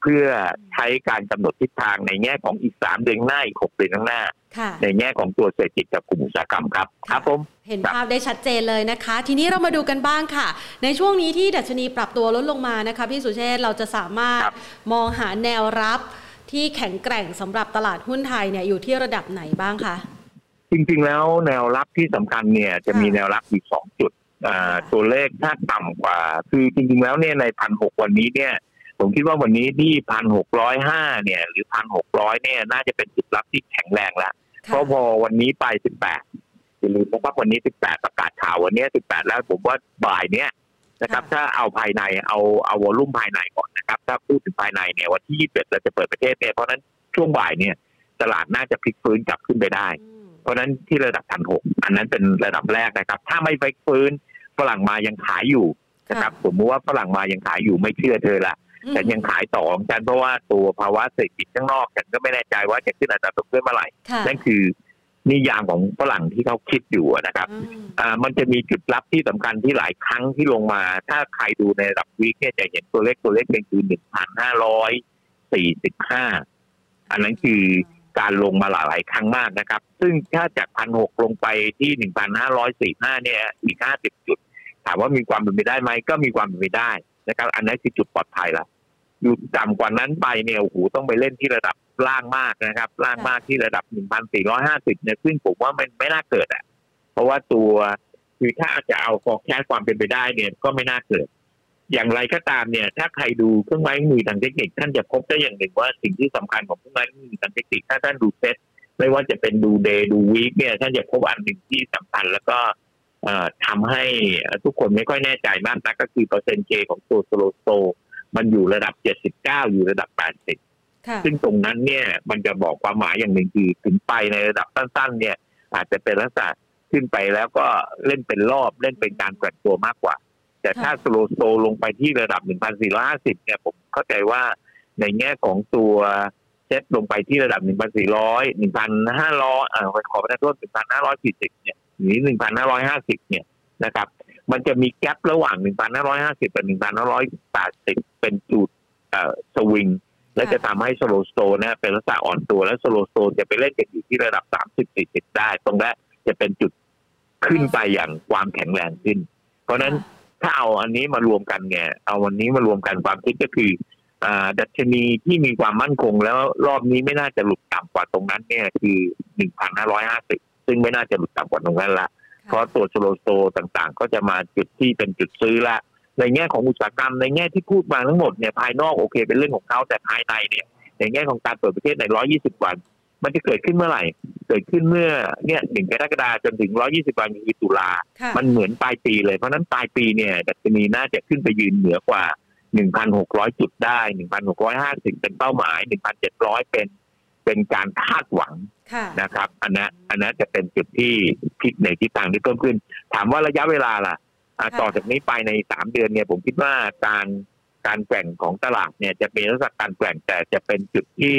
เพื่อใช้การกำหนดทิศทางในแง่ของอีก3เดือนข้างหน้าอีก6เดือนข้างหน้าค่ะในแง่ของตัวเศรษฐกิจกับกลุ่มอุตสาหกรรมครับครับผมเห็นภาพได้ชัดเจนเลยนะคะ ทีนี้เรามาดูกันบ้างค่ะ ในช่วงนี้ที่ดัชนีปรับตัวลดลงมานะคะ พี่สุเชษฐ์เราจะสามารถครับมองหาแนวรับที่แข็งแกร่งสำหรับตลาดหุ้นไทยเนี่ยอยู่ที่ระดับไหนบ้างคะจริงๆแล้วแนวรับที่สำคัญเนี่ยจะมีแนวรับอีกสองจุดอ่า ตัวเลขถ้าต่ำกว่า คือจริงๆแล้วเนี่ยในพันหกวันนี้เนี่ยผมคิดว่าวันนี้ที่พันหกร้อยห้าเนี่ย หรือพันหกร้อยเนี่ยน่าจะเป็นจุดรับที่แข็งแรงแล้วเพราะพอวันนี้ไปสิบแปดอย่าลืมนะครับวันนี้สิบแปดประกาศข่าววันนี้สิบแปดแล้วผมว่าบ่ายเนี้ยนะครับ ถ้าเอาภายในเอาเอาวอลุ่มภายในก่อนนะครับ ถ้าพูดถึงภายในเนี่ยวันที่ยี่สิบเอ็ดเราจะเปิดประเทศเนี่ยเพราะฉะนั้นช่วงบ่ายเนี่ย ตลาดน่าจะพลิกฟื้นกลับขึ้นไปได้อืมเพราะฉะนั้นที่ระดับพันหกอันนั้นเป็นระดับแรกนะครับ ถ้าไม่ไปฟื้น ฝรั่งมายังขายอยู่นะครับสมมติว่าฝรั่งมายังขายอยู่ไม่เชื่อเธอละฉันยังขายต่อของฉันเพราะว่าตัวภาวะเศรษฐกิจข้างนอกฉันก็ไม่แน่ใจว่าจะขึ้นอัตราดอกเบี้ยเมื่อไหร่ค่ะนั่นคือนิยามของฝรั่งที่เขาคิดอยู่นะครับอืมอ่ามันจะมีจุดรับที่สำคัญที่หลายครั้งที่ลงมา ถ้าใครดูในระดับวีคเนี่ยจะเห็นตัวเลขตัวเลขหนึ่งคือหนึ่งพันห้าร้อยสี่สิบห้าอันนั้นคือการลงมาหลายหลายๆครั้งมากนะครับ ซึ่งถ้าจากพันหกลงไปที่หนึ่งพันห้าร้อยสี่ห้าเนี่ยอีกห้าสิบจุดถามว่ามีความเป็นไปได้ไหมก็มีความเป็นไปได้นะครับ อันนั้นคือจุดปลอดภัยและอยู่ต่ำกว่านั้นไปเนี่ยโอ้โหต้องไปเล่นที่ระดับล่างมากนะครับ ล่างมากที่ระดับ 1,450 เนี่ยซึ่งผมว่ามันไม่น่าเกิดอะ เพราะว่าตัวคือถ้าจะเอา forecast ความเป็นไปได้เนี่ยก็ไม่น่าเกิด อย่างไรก็ตามเนี่ย ถ้าใครดูเครื่องไม้เครื่องมือทางเทคนิค ท่านจะพบได้อย่างหนึ่งว่าสิ่งที่สำคัญของเครื่องไม้เครื่องมือทางเทคนิคถ้าท่านดูเซตไม่ว่าจะเป็นดู day ดู week เนี่ย ท่านจะพบอันหนึ่งที่สำคัญแล้วก็ ทำให้ทุกคนไม่ค่อยแน่ใจมากนะก็คือเปอร์เซ็นต์ J ของตัว slow stoมันอยู่ระดับ 79 อยู่ระดับ 80ค่ะซึ่งตรงนั้นเนี่ยมันจะบอกความหมายอย่างหนึ่งคือถึงไปในระดับสั้น ๆ เนี่ย อาจจะเป็นลักษณะขึ้นไปแล้วก็เล่นเป็นรอบเล่นเป็นการแกว่งตัวมากกว่า แต่ถ้าสโลโตลงไปที่ระดับ 1,450 เนี่ยผมเข้าใจว่าในแง่ของตัวเซ็ตลงไปที่ระดับ 1,400 1,500อ่าขอประทานโทษ1,540 เนี่ย หรือ1,550 เนี่ยนะครับ มันจะมีแกลบระหว่าง 1,550 กับ 1,580 เป็นจุดเอ่อสวิงและจะทำให้สโลสโตเนี่ยเป็นลักษณะอ่อนตัวและสโลสโตจะไปเล่นกันอยู่ที่ระดับ 30-40 ได้ ตรงนั้นจะเป็นจุดขึ้นไปอย่างความแข็งแรงขึ้น เพราะฉะนั้นถ้าเอาอันนี้มารวมกันไงเอาวันนี้มารวมกันความคิดก็คืออ่าดัชนีที่มีความมั่นคงแล้วรอบนี้ไม่น่าจะหลุดต่ำกว่าตรงนั้นเนี่ยคือ 1,550 ซึ่งไม่น่าจะหลุดต่ำกว่าตรงนั้นละเพราะตัวสโลสโตต่างๆ ก็จะมาจุดที่เป็นจุดซื้อละในแง่ของอุตสาหกรรมในแง่ที่พูดมาทั้งหมดเนี่ยภายนอกโอเค เป็นเรื่องของเขาแต่ภายในเนี่ย ในแง่ของการเปิดประเทศใน 120 วัน มันจะเกิดขึ้นเมื่อไหร่ เกิดขึ้นเมื่อเนี่ยหนึ่งกรกฎาคมจนถึง 120 วันคือตุลาค่ะมันเหมือนปลายปีเลยเพราะฉะนั้นปลายปีเนี่ยดัชนีน่าจะขึ้นไปยืนเหนือกว่า 1,600 จุดได้ 1,650 เป็นเป้าหมาย 1,700 เป็น เป็นการคาดหวังค่ะนะครับ อันนั้นอันนั้นจะเป็นจุดที่พลิกในทิศทางที่เพิ่มขึ้น ถามว่าระยะเวลาล่ะอะค่ะต่อจากนี้ไปในสามเดือนเนี่ย ผมคิดว่าการการแกว่งของตลาดเนี่ยจะเป็นลักษณะการแกว่งแต่จะเป็นจุดที่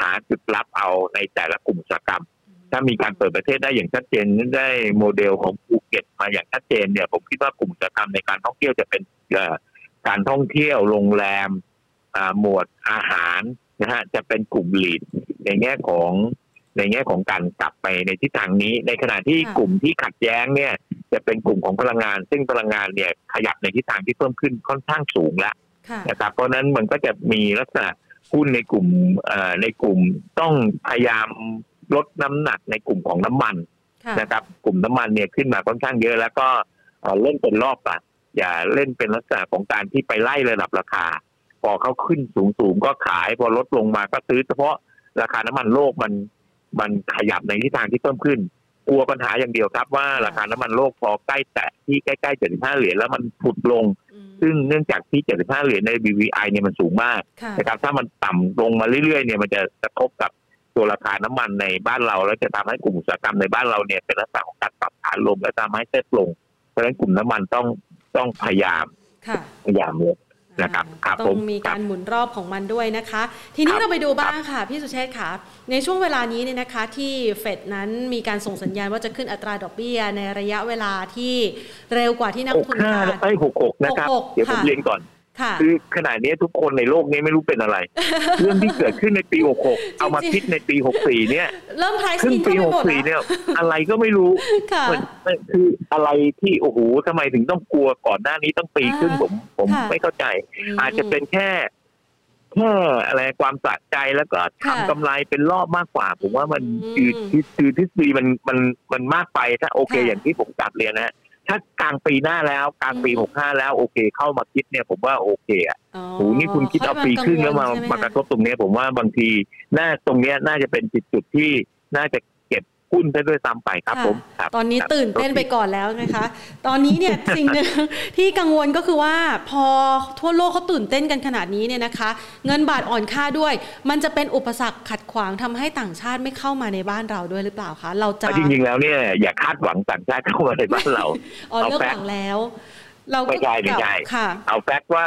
หาจุดรับเอาในแต่ละกลุ่มอุตสาหกรรม ถ้ามีการเปิดประเทศได้อย่างชัดเจนได้โมเดลของภูเก็ตมาอย่างชัดเจนเนี่ย ผมคิดว่ากลุ่มอุตสาหกรรมในการท่องเที่ยวจะเป็นเอ่อการท่องเที่ยวโรงแรมอ่าหมวดอาหาร นะฮะจะเป็นกลุ่มลีดในแง่ของในแง่ของการกลับไปในทิศทางนี้ ในขณะที่ค่ะกลุ่มที่ขัดแย้งเนี่ย จะเป็นกลุ่มของพลังงาน ซึ่งพลังงานเนี่ยขยับในทิศทางที่เพิ่มขึ้นค่อนข้างสูงแล้วค่ะนะครับเพราะฉะนั้นมันก็จะมีลักษณะหุ้นในกลุ่มเอ่อในกลุ่มต้องพยายามลดน้ำหนักในกลุ่มของน้ำมันค่ะนะครับ กลุ่มน้ำมันเนี่ยขึ้นมาค่อนข้างเยอะ แล้วก็เอ่อเล่นเป็นรอบอะอย่าเล่นเป็นลักษณะของการที่ไปไล่ระดับราคา พอเขาขึ้นสูงสูงๆก็ขายพอลดลงมาก็ซื้อ เฉพาะราคาน้ำมันโลกมันมันขยับในทิศทางที่เพิ่มขึ้น กลัวปัญหาอย่างเดียวครับว่าราคาน้ำมันโลกพอใกล้แตะที่ใกล้ๆ75เหรียญแล้วมันผุดลงอืมซึ่งเนื่องจากที่75เหรียญใน BVI เนี่ยมันสูงมากค่ะนะครับ ถ้ามันต่ำลงมาเรื่อยๆเนี่ยมันจะกระทบกับตัวราคาน้ำมันในบ้านเรา แล้วจะทำให้กลุ่มอุตสาหกรรมในบ้านเราเนี่ยเป็นลักษณะของการปรับฐานลงและทำให้เซ็ตลง เพราะฉะนั้นกลุ่มน้ำมันต้องต้องพยายามค่ะพยายามเลย นะครับอ่าครับต้ผองมมีครัการบหมุนรอบของมันด้วยนะคะ ทีนี้ครับเราไปดูบ้างค่ะ พี่สุเชษฐ์ค่ะ ในช่วงเวลานี้เนี่ยนะคะที่เฟดนั้นมีการส่งสัญญาณว่าจะขึ้นอัตราดอกเบี้ย ในระยะเวลาที่เร็วกว่าที่นักหลกงทุนห้าคาดไอ้หกหกนะครับ66เดี๋ยวผมค่ะเรียนก่อน ค่ะคือขณะนี้ทุกคนในโลกนี้ไม่รู้เป็นอะไร เรื่องที่เกิดขึ้นในปี 66 เอามาคิดในปี 64 เนี่ย เริ่มไพรครึ่ซิงงปีเข้าไปหมด64แล้วเนี่ย อะไรก็ไม่รู้ค่ะมันมันคืออะไรที่โอ้โหทำไมถึงต้องกลัวก่อนหน้านี้ต้องปีครึ่งอ่าผม ผมค่ะไม่เข้าใจมอาจจะเป็นแค่แค่อะไรความสะใจแล้วก็ค่ะทำกำไรเป็นรอบมากกว่า ผมว่ามันอืมคือคือคือทฤษฎีมันมันมันมากไปถ้าโอเคค่ะอย่างที่ผมกลับเรียนนะฮะ ถ้ากลางปีหน้าแล้วกลางปีอืมหกห้าแล้วโอเค เข้ามาคิดเนี่ยผมว่าโอเคอะอ๋อโหนี่คุณคิดเอาปีครึ่งแล้วมาค่อยมากกัระงทบตรงเนี้ยผมว่าบางทีน่าตรงเนี้ยน่าจะเป็นจุดจุดๆที่น่าจะเก็บ หุ้นได้ด้วยซ้ำไปครับค่ะผมครับตอนนี้ครับตื่นเต้นไปก่อนแล้วนะคะ ตอนนี้เนี่ยสิ่งหนึ่งที่กังวลก็คือว่าพอทั่วโลกเขาตื่นเต้นกันขนาดนี้เนี่ยนะคะ เงินบาทอ่อนค่าด้วย มันจะเป็นอุปสรรคขัดขวางทำให้ต่างชาติไม่เข้ามาในบ้านเราด้วยหรือเปล่าคะเราจะเอาจริงๆแล้วเนี่ยอย่าคาดหวังต่างชาติเข้ามาในบ้านเราอ๋อเอาเลือกแฟกต์หวังแล้ว เราก็ไม่ใช่ไม่ใช่ค่ะเอาแฟกต์ว่า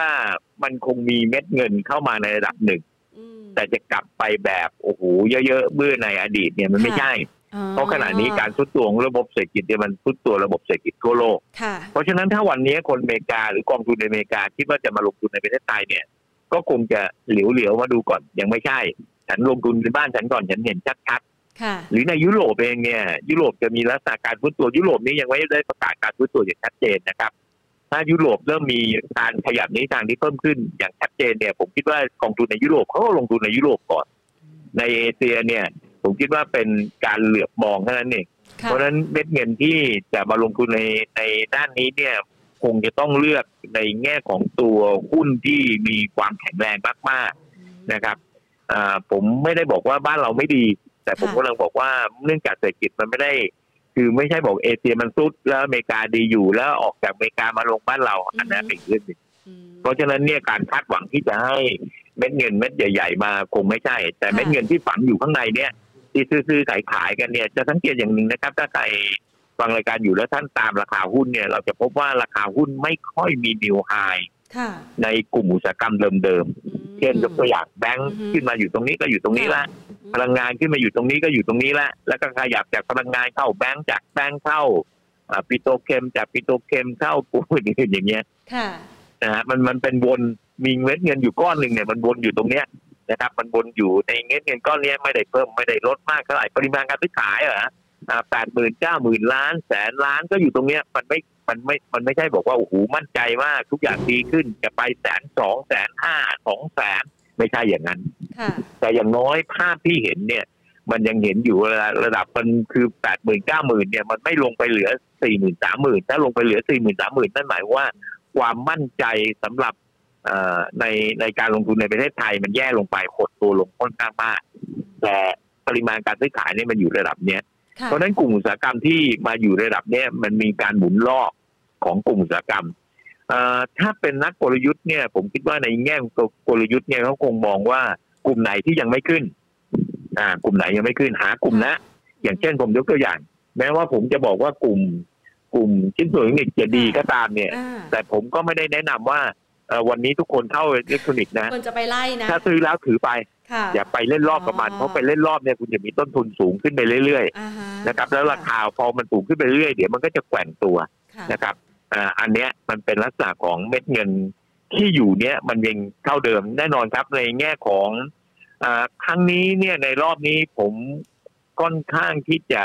มันคงมีเม็ดเงินเข้ามาในระดับหนึ่งอืมแต่จะกลับไปแบบโอ้โหเยอะๆเมื่อในอดีตเนี่ยมันไม่ค่ะใช่อ๋อ เพราะขณะนี้การทุดตัวของระบบเศรษฐกิจเนี่ยมันทุดตัวระบบเศรษฐกิจทั่วโลกค่ะเพราะฉะนั้นถ้าวันนี้คนอเมริกาหรือกองทุนในอเมริกาคิดว่าจะมาลงทุนในประเทศไทยเนี่ย ก็คงจะเหลียวๆมาดูก่อนยังไม่ใช่ ฉันลงทุนในบ้านฉันก่อนฉันเห็นชัดค่ะๆหรือในยุโรปเองเนี่ยยุโรปจะมีลักษณะการฟื้นตัวยุโรปนี้ยังไม่ได้ประกาศการฟื้นตัวอย่างชัดเจนนะครับ ถ้ายุโรปเริ่มมีการขยับในทิศทางที่เพิ่มขึ้นอย่างชัดเจนเนี่ย ผมคิดว่ากองทุนในยุโรปเขาก็ลงทุนในยุโรปก่อนในเอเชียเนี่ย ผมคิดว่าเป็นการเหลือบมองเท่านั้นเองค่ะเพราะฉะนั้นเม็ดเงินที่จะมาลงทุนในในด้านนี้เนี่ยคงจะต้องเลือกในแง่ของตัวหุ้นที่มีความแข็งแรงมากๆนะครับอ่าผมไม่ได้บอกว่าบ้านเราไม่ดี แต่ผมค่ะกำลังบอกว่าเนื่องจากเศรษฐกิจมันไม่ได้ คือไม่ใช่บอกเอเชียมันซุดแล้วอเมริกาดีอยู่แล้วออกจากอเมริกามาลงบ้านเราอันนั้นเป็นอีกเรื่องหนึ่งอืมเพราะฉะนั้นเนี่ยการคาดหวังที่จะให้เม็ดเงินเม็ดใหญ่ ๆ มาคงไม่ใช่ แต่ค่ะเม็ดเงินที่ฝังอยู่ข้างในเนี่ย ที่ซื้อๆขายขายๆกันเนี่ย จะสังเกตอย่างหนึ่งนะครับ ถ้าใครฟังรายการอยู่แล้วท่านตามราคาหุ้นเนี่ย เราจะพบว่าราคาหุ้นไม่ค่อยมีนิวไฮค่ะในกลุ่มอุตสาหกรรมเดิมอืมๆช่นอืมยกตัวอย่างแบงค์อือฮึขึ้นมาอยู่ตรงนี้ก็อยู่ตรงนี้ละพลังงานขึ้นมาอยู่ตรงนี้ก็อยู่ตรงนี้ละแล้วก็ขยับจากพลังงานเข้าแบงก์จากแบงก์เข้าอ่าปิโตรเคมจากปิโตรเคมเข้ากลุ่มอื่นๆอย่างเงี้ยค่ะนะฮะมันมันเป็นวนมีเม็ดเงินอยู่ก้อนหนึ่งเนี่ยมันวนอยู่ตรงเนี้ย นะครับ มันวนอยู่ในเม็ดเงินก้อนเนี้ยไม่ได้เพิ่มไม่ได้ลดมากเท่าไหร่ปริมาณการซื้อขายเหรออ่าแปดหมื่นเก้าหมื่นล้านแสนล้านก็อยู่ตรงเนี้ยมันไม่มันไม่มันไม่ใช่บอกว่าโอ้โหมั่นใจมากทุกอย่างดีขึ้นจะไปแสนสองแสนห้าสองแสนไม่ใช่อย่างนั้นค่ะแต่อย่างน้อยภาพที่เห็นเนี่ย มันยังเห็นอยู่ระดับระดับมันคือแปดหมื่นเก้าหมื่นเนี่ยมันไม่ลงไปเหลือสี่หมื่นสามหมื่นถ้าลงไปเหลือสี่หมื่นสามหมื่นนั่นหมายความว่า ความมั่นใจสำหรับเอ่อ ในในการลงทุนในประเทศไทยมันแย่ลงไปหดตัวลงค่อนข้างมาก แต่ปริมาณการซื้อขายเนี่ยมันอยู่ระดับเนี้ยค่ะเพราะฉะนั้นกลุ่มอุตสาหกรรมที่มาอยู่ระดับเนี้ยมันมีการหมุนรอบของกลุ่มอุตสาหกรรมเอ่อถ้าเป็นนักกลยุทธ์เนี่ย ผมคิดว่าในแง่ของกลยุทธ์เนี่ยเขาคงมองว่ากลุ่มไหนที่ยังไม่ขึ้น อ่ากลุ่มไหนยังไม่ขึ้นหากลุ่มนะอย่างเช่นผมยกตัวอย่าง แม้ว่าผมจะบอกว่ากลุ่ม กลุ่มชิ้นส่วนอิเล็กทรอนิกส์จะดีก็ตามเนี่ยอ่าแต่ผมก็ไม่ได้แนะนำว่าเอ่อ วันนี้ทุกคนเข้าอิเล็กทรอนิกส์นะคนจะไปไล่นะ ถ้าซื้อแล้วถือไปค่ะอย่าไปเล่นรอบกับมันอ๋อเพราะไปเล่นรอบเนี่ยคุณจะมีต้นทุนสูงขึ้นไปเรื่อยอ่าฮๆนะครับแล้วราคาพอมันสูงขึ้นไปเรื่อยๆเดี๋ยวมันก็จะแกว่งตัวค่ะนะครับอ่าอันเนี้ยมันเป็นลักษณะของเม็ดเงินที่อยู่เนี้ยมันยังเท่าเดิมแน่นอนครับในแง่ของอาครั้งนี้เนี่ยในรอบนี้ผมค่อนข้างที่จะ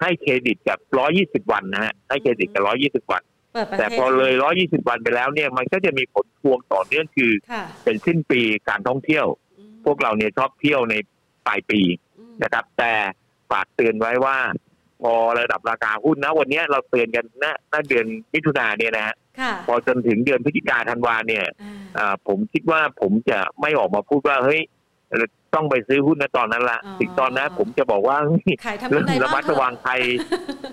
ให้เครดิตกับ 120 วันนะฮะให้เครดิตกับ 120 วัน เปิดประเทศแต่พอเลย120วันไปแล้วเนี่ยมันก็จะมีผลพวงต่อเนื่องคือค่ะเป็นสิ้นปีการท่องเที่ยวอืมพวกเราเนี่ยชอบเที่ยวในปลายปีอืมนะครับ แต่ฝากเตือนไว้ว่า พอระดับราคาหุ้นนะ วันเนี้ยเราเตือนกันณณเดือนมิถุนาเนี่ยนะฮะค่ะพอจนถึงเดือนพฤศจิกาธันวาเนี่ยอ่าอ่าผมคิดว่าผมจะไม่ออกมาพูดว่าเฮ้ยเอ่อ ต้องไปซื้อหุ้นนะตอนนั้นละถึงตอนนั้นผมจะบอกว่าเฮ้ยขายทำเรื่องกำไรระมัดบ้างเถระวัอะงใคร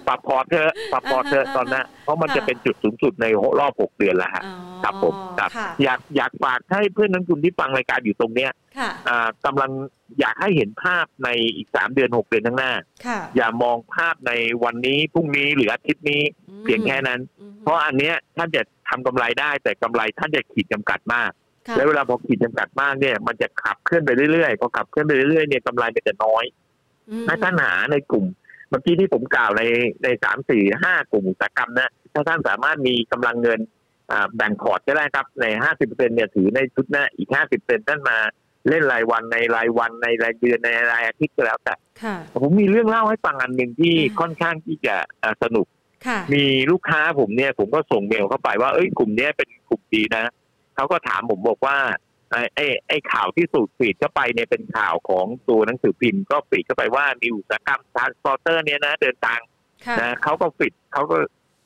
ปรับพอร์ตเถอะปรับพอร์ตเถอะตอนนั้น เพราะมันจะเป็นจุดสูงสุดในรอบหกเดือนแล้วฮะอ๋อครับผมครับค่ะอยากอยากฝากให้เพื่อนนักลงทุนที่ฟังรายการอยู่ตรงเนี้ยค่ะอ่ากำลังอยากให้เห็นภาพในอีกสามเดือนหกเดือนข้างหน้าค่ะอย่ามองภาพในวันนี้พรุ่งนี้หรืออาทิตย์นี้อืมเพียงแค่นั้นอืมเพราะอันเนี้ยท่านจะทำกำไรได้แต่กำไรท่านจะขีดจำกัดมากค่ะ แล้วเวลาพอขีดจำกัดมากเนี่ยมันจะขับเคลื่อนไปเรื่อยๆพอขับเคลื่อนไปเรื่อยๆเนี่ยกำไรมันจะน้อยอืมถ้าท่านหาในกลุ่มเมื่อกี้ที่ผมกล่าวในในสามสี่ห้ากลุ่มอุตสาหกรรมนะถ้าท่านสามารถมีกำลังเงินอ่าแบ่งพอร์ตก็ได้ครับในห้าสิบเปอร์เซ็นเนี่ยถือในชุดหน้าอีกห้าสิบเปอร์เซ็นท่านมาเล่นรายวันในรายวันในรายเดือนในรายอาทิตย์ก็แล้วแต่ค่ะผมมีเรื่องเล่าให้ฟังอันหนึ่งที่อ่าค่อนข้างที่จะอ่าสนุกค่ะมีลูกค้าผมเนี่ยผมก็ส่งเมลเข้าไปว่าเอ้ยกลุ่มเนี้ยเป็นกลุ่มดีนะ เขาก็ถามผมบอกว่าไอ้ไอ้ไอ้ข่าวที่สูด feed เข้าไปเนี่ยเป็นข่าวของตัวหนังสือพิมพ์ก็ feed เข้าไปว่ามีอุตสาหกรรม transporter เนี่ยนะเดินทางค่ะนะเขาก็ฟีดเขาก็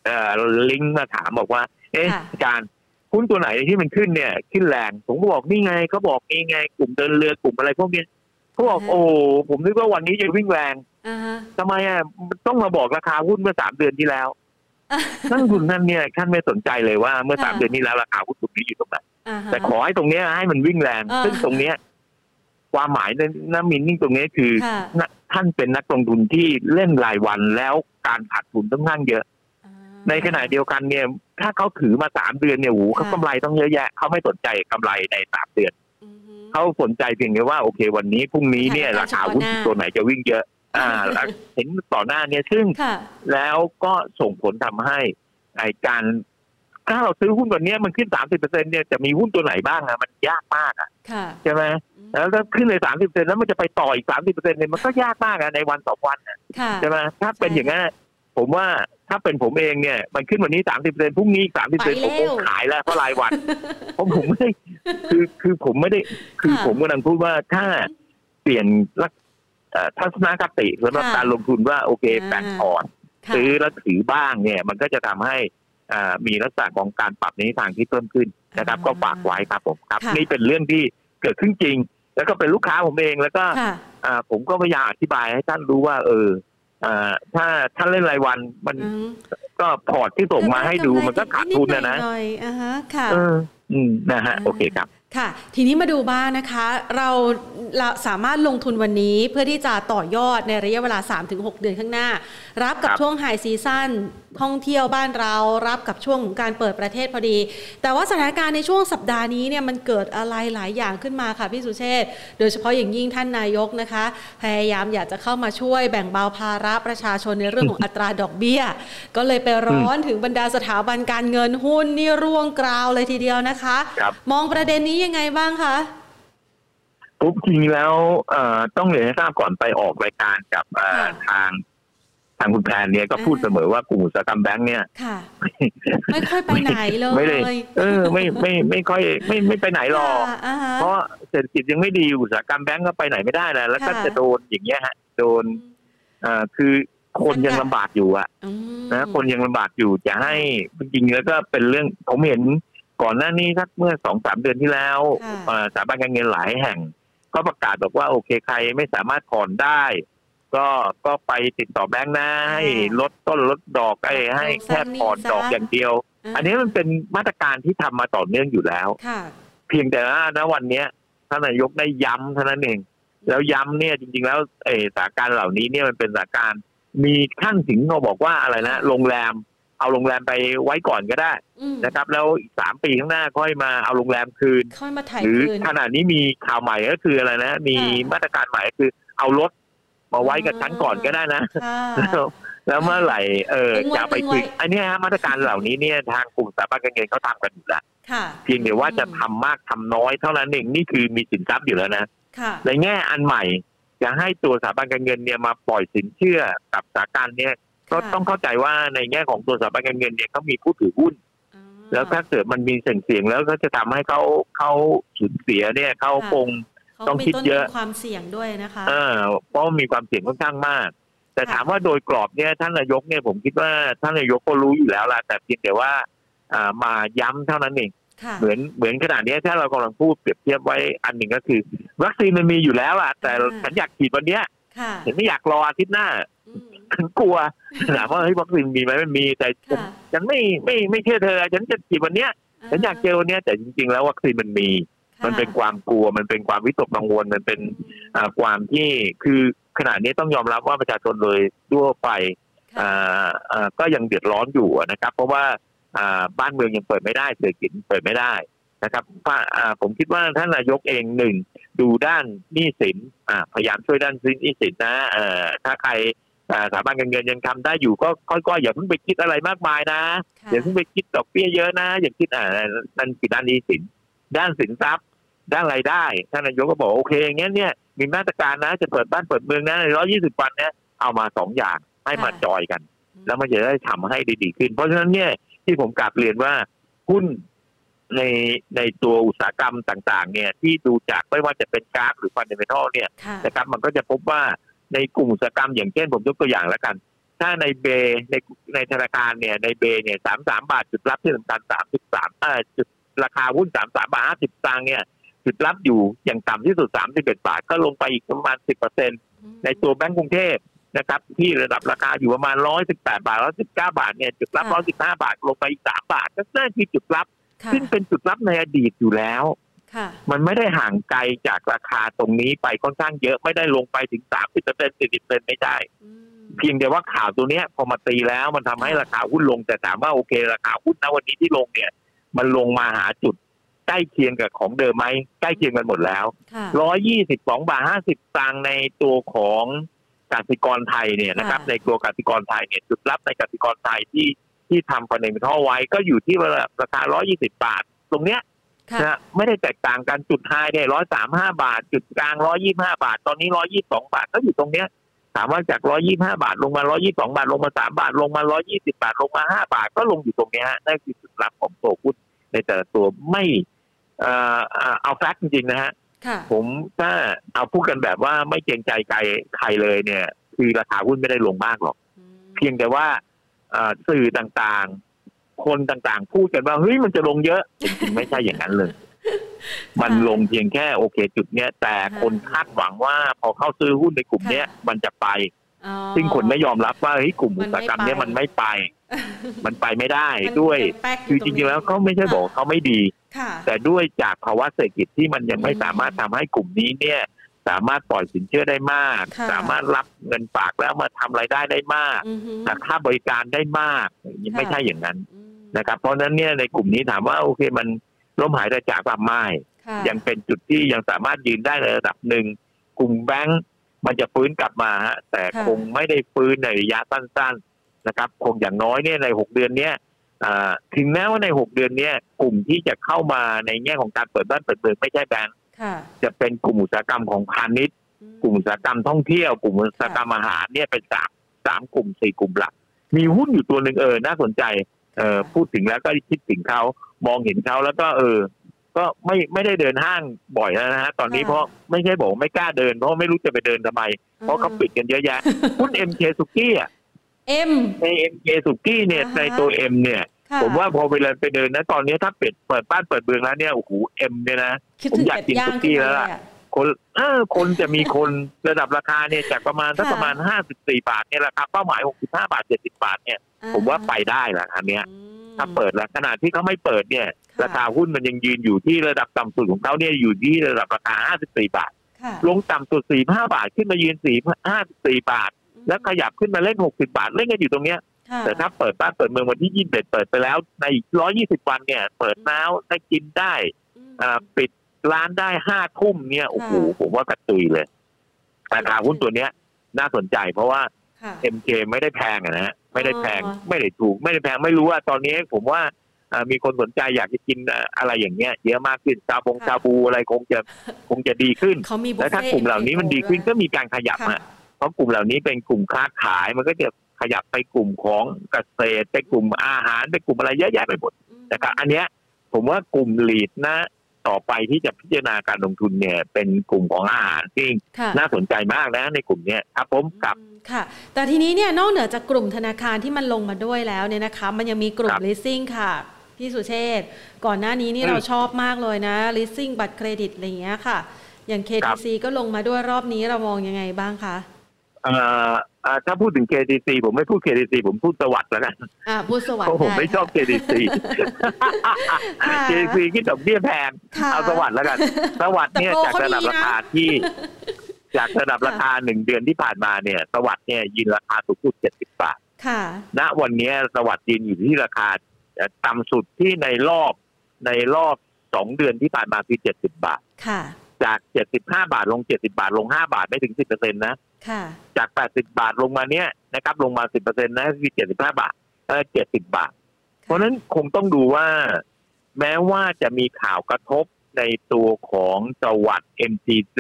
เอ่อลิงก์มาถามบอกว่า เอ๊ะค่ะอาจารย์หุ้นตัวไหนที่มันขึ้นเนี่ยขึ้นแรงผมก็บอกนี่ไงเขาบอกนี่ไง กลุ่มเดินเรือกลุ่มอะไรพวกเนี้ยเขาบอกโอ้ผมนึกว่าวันนี้จะวิ่งแรงอ่าฮะทำไมอะต้องมาบอกราคาหุ้นเมื่อสามเดือนที่แล้ว นักลงทุนนั่นเนี่ยท่านไม่สนใจเลยว่าเมื่อสามค่ะเดือนที่แล้วราคาหุ้นกลุ่มนี้อยู่ตรงไหนอ่าฮะแต่ขอให้ตรงเนี้ยให้มันวิ่งแรงอ่าซึ่งตรงเนี้ยความหมายในน้ำมินนิ่งตรงนี้คือค่ะนะท่านเป็นนักลงทุนที่เล่นรายวันแล้วการขาดทุนต้องข้างเยอะอ่าในขณะเดียวกันเนี่ย ถ้าเขาถือมาสามเดือนเนี่ยโอ้โหเขาค่ะกำไรต้องเยอะแยะเขาไม่สนใจกำไรในสามเดือนอือฮึเขาสนใจเพียงแค่ว่าโอเค วันนี้พรุ่งนี้เนี่ยค่ะราคาหุ้นเฉพาะหน้าตัวไหนจะวิ่งเยอะ อ่าแล้วเห็นต่อหน้าเนี่ยซึ่งค่ะแล้วก็ส่งผลทำให้ไอการถ้าเราซื้อหุ้นวันนี้มันขึ้นสามสิบเปอร์เซ็นเนี่ยจะมีหุ้นตัวไหนบ้างอะมันยากมากอะค่ะใช่ไหมอืมแล้วถ้าขึ้นเลยสามสิบเปอร์เซ็นแล้วมันจะไปต่ออีกสามสิบเปอร์เซ็นเนี่ยมันก็ยากมากอะในวันสองวันอะค่ะใช่ไหมถ้าเป็นอย่างนั้นผมว่าถ้าเป็นผมเองเนี่ย มันขึ้นวันนี้สามสิบเปอร์เซ็นพรุ่งนี้สามสิบเปอร์เซ็นผมคงขายแล้วเพราะรายวันเพราะผมไม่ได้คือคือผมไม่ได้ คือค่ะผมกำลังพูดว่าถ้าเปลี่ยนลักเอ่อ ทัศนคติสำหรับค่ะการลงทุนว่าโอเคอ่าแบ่งพอร์ตค่ะซื้อแล้วถือบ้างเนี่ย มันก็จะทำให้อ่ามีลักษณะของการปรับในทิศทางที่เพิ่มขึ้นนะครับอ่าก็ฝากไว้ครับผมครับค่ะนี่เป็นเรื่องที่เกิดขึ้นจริง แล้วก็เป็นลูกค้าผมเองแล้วก็ค่ะอ่าผมก็พยายามอธิบายให้ท่านรู้ว่า เอออ่าถ้าท่านเล่นรายวันมันอืมก็พอร์ตที่ส่งมาให้ดูมันก็ขาดทุนนะนะหน่อยๆอ่าฮะค่ะเอออืมนะฮะอ่าโอเคครับ ค่ะ ทีนี้มาดูบ้างนะคะ เราเราสามารถลงทุนวันนี้เพื่อที่จะต่อยอดในระยะเวลา 3-6 เดือนข้างหน้า รับกับครับช่วง high season ท่องเที่ยวบ้านเรารับกับช่วงของการเปิดประเทศพอดี แต่ว่าสถานการณ์ในช่วงสัปดาห์นี้เนี่ยมันเกิดอะไรหลายอย่างขึ้นมาค่ะพี่สุเชษโดยเฉพาะอย่างยิ่งท่านนายกนะคะ พยายามอยากจะเข้ามาช่วยแบ่งเบาภาระประชาชนในเรื่องของอัตราดอกเบี้ย ก็เลยไปร้อนถึงบรรดาสถาบันการเงินหุ้นนี่ร่วงกราวเลยทีเดียวนะคะมองประเด็นนี้ยังไงบ้างคะปุ๊บจริงแล้วเอ่อต้องเรียนให้ทราบก่อนไปออกรายการกับทาง ทางคุณแพนเนี่ยก็พูดเสมอว่ากลุ่มอุตสาหกรรมแบงค์เนี่ยไม่ค่อยไปไหนเลยไม่เลยเออไม่ไม่ไม่ค่อยไม่ไม่ไปไหนหรอกเพราะเศรษฐกิจยังไม่ดีอุตสาหกรรมแบงค์ก็ไปไหนไม่ได้แล้วแล้วก็จะโดนอย่างเงี้ยฮะ โดนอ่าคือคนยังลำบากอยู่อะนะคนยังลำบากอยู่จะให้จริงแล้วก็เป็นเรื่องผมเห็นก่อนหน้านี้สักเมื่อสองสามเดือนที่แล้วสถาบันการเงินหลายแห่ง ก็ประกาศบอกว่าโอเคใครไม่สามารถผ่อนได้ ก็ก็ไปติดต่อแบงค์นะให้ลดต้นลดดอกไอ้ให้แค่ผ่อนดอกอย่างเดียว อันนี้มันเป็นมาตรการที่ทำมาต่อเนื่องอยู่แล้วเพียงแต่ว่าณวันเนี้ยท่านนายกได้ย้ำเท่านั้นเองแล้วย้ำเนี่ยจริง ๆ แล้วเอสถานการณ์เหล่านี้เนี่ยมันเป็นสถานการณ์มีขั้นถึงเราบอกว่าอะไรนะโรงแรม เอาโรงแรมไปไว้ก่อนก็ได้นะครับ แล้วอีกสามปีข้างหน้าค่อยมาเอาโรงแรมคืนค่อยมาถ่ายหรือขณะนี้มีข่าวใหม่ก็คืออะไรนะ มีมาตรการใหม่ก็คือเอารถ มาไว้กับชั้นก่อนก็ได้นะแล้วเมื่อไหร่เออจะไปคืนอันนี้ฮะมาตรการเหล่านี้เนี่ยทางกลุ่มสถาบันการเงินเขาทำกันอยู่แล้วเพียงแต่ว่าจะทำมากทำน้อยเท่านั้นเองนี่คือมีสินทรัพย์อยู่แล้วนะในแง่อันใหม่จะให้ตัวสถาบันการเงินเนี่ยมาปล่อยสินเชื่อกับสถานการณ์เนี่ยก็ต้องเข้าใจว่าในแง่ของตัวสถาบันการเงินเนี่ยเขามีผู้ถือหุ้น แล้วถ้าเกิดมันมีเสี่ยงเสี่ยงแล้วก็จะทำให้เขาเขาสูญเสียเนี่ยเขาคง ต้องคิดเยอะความเสี่ยงด้วยนะคะเออเพราะมีความเสี่ยงค่อนข้างมาก แต่ถามว่าโดยกรอบเนี่ยท่านนายกเนี่ยผมคิดว่าท่านนายกก็รู้อยู่แล้วล่ะแต่เพียงแต่ว่าอ่ามาย้ำเท่านั้นเองเหมือนเหมือนขนาดนี้ถ้าเรากำลังพูดเปรียบเทียบไว้อันหนึ่งก็คือ วัคซีนมันมีอยู่แล้วล่ะ แต่ฉันอยากฉีดวันเนี้ยฉันไม่อยากรออาทิตย์หน้าฉันกลัวถามว่าเฮ้ยวัคซีนมีไหมมันมีแต่ฉันไม่ไม่ไม่เชื่อเธอ ฉันจะฉีดวันเนี้ยฉันอยากเจอวันเนี้ยแต่จริง ๆ แล้ววัคซีนมันมี มันเป็นความกลัวมันเป็นความวิตกกังวลมันเป็นความที่คือขนาดนี้ต้องยอมรับว่าประชาชนเลยทั่วไปก็ยังเดือดร้อนอยู่นะครับ เพราะว่าบ้านเมืองยังเปิดไม่ได้เศรษฐกิจเปิดไม่ได้นะครับผมคิดว่าท่านนายกเองหนึ่งดูด้านหนี้สินพยายามช่วยด้านหนี้สินนะถ้าใครสถาบันการเงินยังทำได้อยู่ก็ค่อยๆอย่าเพิ่งไปคิดอะไรมากมายนะอย่าเพิ่งไปคิดดอกเบี้ยเยอะนะอย่าคิดอ่านั่นคือด้านนี้สิน ด้านสินทรัพย์ ด้านรายได้ท่านนายกก็บอกโอเคอย่างเงี้ยเนี่ยมีมาตรการนะจะเปิดบ้านเปิดเมืองนะในร้อยี่สิบวันเนี่ยเอามาสองอย่างให้มาจอยกัน แล้วมันจะได้ทำให้ดีๆขึ้น เพราะฉะนั้นเนี่ยที่ผมกลับเรียนว่าหุ้นในในตัวอุตสาหกรรมต่าง ๆ เนี่ย ที่ดูจากไม่ว่าจะเป็นกราฟหรือฟันเดเมทัลเนี่ยนะครับมันก็จะพบว่าในกลุ่มอุตสาหกรรมอย่างเช่นผมยกตัวอย่างแล้วกัน ถ้าในเบในในธนาคารเนี่ยในเบเนี่ยสามสามบาทจุดรับที่สำคัญสามสิบสามเอ่อจุดราคาหุ้นสามสามบาทห้าสิบตังค์เนี่ย จุดรับอยู่อย่างต่ำที่สุดสามสิบเอ็ดบาท ก็ลงไปอีกประมาณสิบเปอร์เซ็นตในตัวแบงก์กรุงเทพนะครับ ที่ระดับราคาอยู่ประมาณร้อยสิบแปดบาทร้อยสิบเก้าบาทเนี่ยจุดรับร้อยสิบห้าบาท ลงไปอีกสามบาทก็นั่นคือจุดรับ ซึ่งเป็นจุดรับในอดีตอยู่แล้วมันไม่ได้ห่างไกลจากราคาตรงนี้ไปค่อนข้างเยอะไม่ได้ลงไปถึงสามสิบเปอร์เซ็นต์สี่สิบเปอร์เซ็นต์ไม่ได้ เพียงแต่ว่าข่าวตัวเนี้ยพอมาตีแล้วมันทำให้ราคาหุ้นลงแต่ถามว่าโอเค ราคาหุ้นณวันนี้ที่ลงเนี่ย มันลงมาหาจุด ใกล้เคียงกับของเดิมไหมใกล้เคียงกันหมดแล้วร้อยยี่สิบสองบาทห้าสิบตังในตัวของกสิกรไทยเนี่ยนะครับ ในตัวกสิกรไทยเนี่ยจุดรับในกสิกรไทยที่ที่ทำคอนเนมิทัลไว้ก็อยู่ที่ราคาร้อยี่สิบาท ตรงเนี้ยนะไม่ได้แตกต่างกันจุดไฮเนี่ยร้อยสามห้าบาท จุดกลางร้อยี่ห้าบาท ตอนนี้ร้อยี่สองบาทก็อยู่ตรงเนี้ยถามว่าจากร้อยี่ห้าบาทลงมาร้อยี่สองบาทลงมาสามบาทลงมาร้อยี่สิบาทลงมาห้าบาทก็ลงอยู่ตรงนี้ฮะนั่นคือจุดรับของตัวหุ้น ในแต่ละตัวไม่เอ่อเอาแฟกต์จริงๆนะฮะผมถ้าเอาพูดกันแบบว่าไม่เกรงใจใครใครเลยเนี่ย คือราคาหุ้นไม่ได้ลงมากหรอก เพียงแต่ว่าสื่อต่างๆ คนต่างๆ พูดกันว่าเฮ้ยมันจะลงเยอะจริงๆไม่ใช่อย่างนั้นเลย มันลงเพียงแค่โอเคจุดเนี้ยแต่คนคาดหวังว่าพอเข้าซื้อหุ้นในกลุ่มเนี้ยมันจะไป ซึ่งคนไม่ยอมรับว่าเฮ้ยกลุ่มอุตสาหกรรมเนี้ยมันไม่ไป มันไปไม่ได้ด้วย คือจริงๆแล้วเขาไม่ใช่บอกเขาไม่ดี แต่ด้วยจากภาวะเศรษฐกิจที่มันยังไม่สามารถทำให้กลุ่มนี้เนี่ย สามารถปล่อยสินเชื่อได้มากค่ะสามารถรับเงินฝากแล้วมาทำรายได้ได้มากอือฮึหักค่าบริการได้มากไม่ใช่อย่างนั้นอืมนะครับ เพราะฉะนั้นเนี่ยในกลุ่มนี้ถามว่าโอเคมันล้มหายตายจากความไม่ค่ะยังเป็นจุดที่ยังสามารถยืนได้ในระดับหนึ่งกลุ่มแบงก์ มันจะฟื้นกลับมาฮะแต่ค่ะคงไม่ได้ฟื้นในระยะสั้น ๆนะครับ คงอย่างน้อยเนี่ยในหกเดือนเนี้ยอ่าถึงแม้ว่าในหกเดือนเนี้ยกลุ่มที่จะเข้ามาในแง่ของการเปิดบ้านเปิดเมืองไม่ใช่แบงก์ค่ะจะเป็นกลุ่มอุตสาหกรรมของพาณิชย์อืมกลุ่มอุตสาหกรรมท่องเที่ยว กลุ่มอุตสาหกรรมอาหารเนี่ยเป็นสามสามกลุ่มสี่กลุ่มหลัก มีหุ้นอยู่ตัวหนึ่งเออน่าสนใจเออพูดถึงแล้วก็คิดถึงเขามองเห็นเขาแล้วก็เออ ก็ไม่ไม่ได้เดินห้างบ่อยแล้วนะฮะตอนนี้ค่ะเพราะไม่ใช่บอกว่าไม่กล้าเดินเพราะไม่รู้จะไปเดินทำไม เพราะเขาปิดกันเยอะแยะหุ้น MK สุกี้อะ M ใน MK สุกี้เนี่ยอ่าฮะในตัว M เนี่ยค่ะผมว่าพอเวลาไปเดินนะตอนนี้ถ้าเปิดเปิดบ้านเปิดเบืองแล้วเนี่ยโอ้โหเอ็มเนี่ยนะคิดผมถึงอยากเป็ดกินย่างสุกี้ขึ้นมาแล้วล่ะเยอะ คนเออคนจะมีคนระดับราคาเนี่ยจากประมาณสักค่ะประมาณห้าสิบสี่บาทเนี่ยราคาเป้าหมายหกสิบห้าบาทเจ็ดสิบาทเนี่ยอ่ผมว่าไปได้ละอันเนี้ยอืมถ้าเปิดแล้วขนาดที่เขาไม่เปิดเนี่ยค่ะราคาหุ้นมันยังยืนอยู่ที่ระดับต่ำสุดของเขาเนี่ยอยู่ที่ระดับราคาห้าสิบสี่บาทค่ะลงต่ำสุดสี่ห้าบาทขึ้นมายืนสี่ห้าสี่บาท แล้วขยับขึ้นมาเล่นหกสิบาทเล่นกันอยู่ตรงเนี้ยค่ะแต่ถ้าเปิดบ้านเปิดเมืองวันที่ยี่สิบเอ็ดเปิดไปแล้วในร้อยี่สิบวันเนี่ย เปิดน้าวได้กินได้อืมอ่าปิด ร้านได้ห้าทุ่มเนี่ยโอ้โหค่ะผมว่ากระตุยเลยราคาหุ้นตัวเนี้ย น่าสนใจเพราะว่าค่ะ MK ไม่ได้แพงอะนะฮะไม่ได้แพงอ๋อไม่ได้ถูก ไม่ได้แพงไม่รู้ว่าตอนนี้ผมว่าอ่ามีคนสนใจอยากจะกินอ่าอะไรอย่างเงี้ยเยอะมากขึ้นชาบงชาบูอะไรคงจะคงจะดีขึ้นเขามีบุฟแล้วเฟ่ถ้ากลุ่มเหล่านี้มันดีขึ้นก็มีการขยับค่ะอะเพราะกลุ่มเหล่านี้เป็นกลุ่มค้าขายมันก็จะขยับไปกลุ่มของเกษตร ไปกลุ่มอาหารไปกลุ่มอะไรเยอะแยะไปหมดอืมนะครับอันเนี้ยผมว่ากลุ่มลีดนะ ต่อไปที่จะพิจารณาการลงทุนเนี่ย เป็นกลุ่มของอาหารที่ค่ะน่าสนใจมากนะในกลุ่มเนี้ยครับผมครับอืมค่ะ แต่ทีนี้เนี่ยนอกเหนือจากกลุ่มธนาคารที่มันลงมาด้วยแล้วเนี่ยนะคะ มันยังมีกลุ่มครับ leasing ค่ะพี่สุเชษฐ์ก่อนหน้านี้นี่อืมเราชอบมากเลยนะ leasing บัตรเครดิตอะไรอย่างเงี้ยค่ะ อย่าง KTC ก็ลงมาด้วยรอบนี้เรามองยังไงบ้างคะเอ่ออ่า ถ้าพูดถึง KTC ผมไม่พูด KTC ผมพูดสวัสด์แล้วกันอ่าพูดสวัสเพดิ์ราะผมไม่ชอบ KTC ค่ะ KTC คิดดอกเบี้ยแพงค่ะเอาสวัสด์แล้วกัน สวัสด์เนี่ยแต่โปรจากเขาระดับดีนะราคาที่ จากระดับราคาหนึ่งเดือนที่ผ่านมาเนี่ย สวัสด์เนี่ยยืนราคาสูงสุดเจ็ดสิบบาทค่ะณวันนี้สวัสด์ยืนอยู่ที่ราคาเอ่อต่ำสุดที่ในรอบในรอบสองเดือนที่ผ่านมาคือเจ็ดสิบบาทค่ะจากเจ็ดสิบห้าบาทลงเจ็ดสิบาทลงห้าบาทไม่ถึงสิบเปอร์เซ็นต์นะค่ะ จาก 80 บาทลงมาเนี้ยนะครับ ลงมา 10%นะคือ75 บาทเออ70 บาท เพราะฉะนั้นคงต้องดูว่า แม้ว่าจะมีข่าวกระทบในตัวของสวัสด์ MTC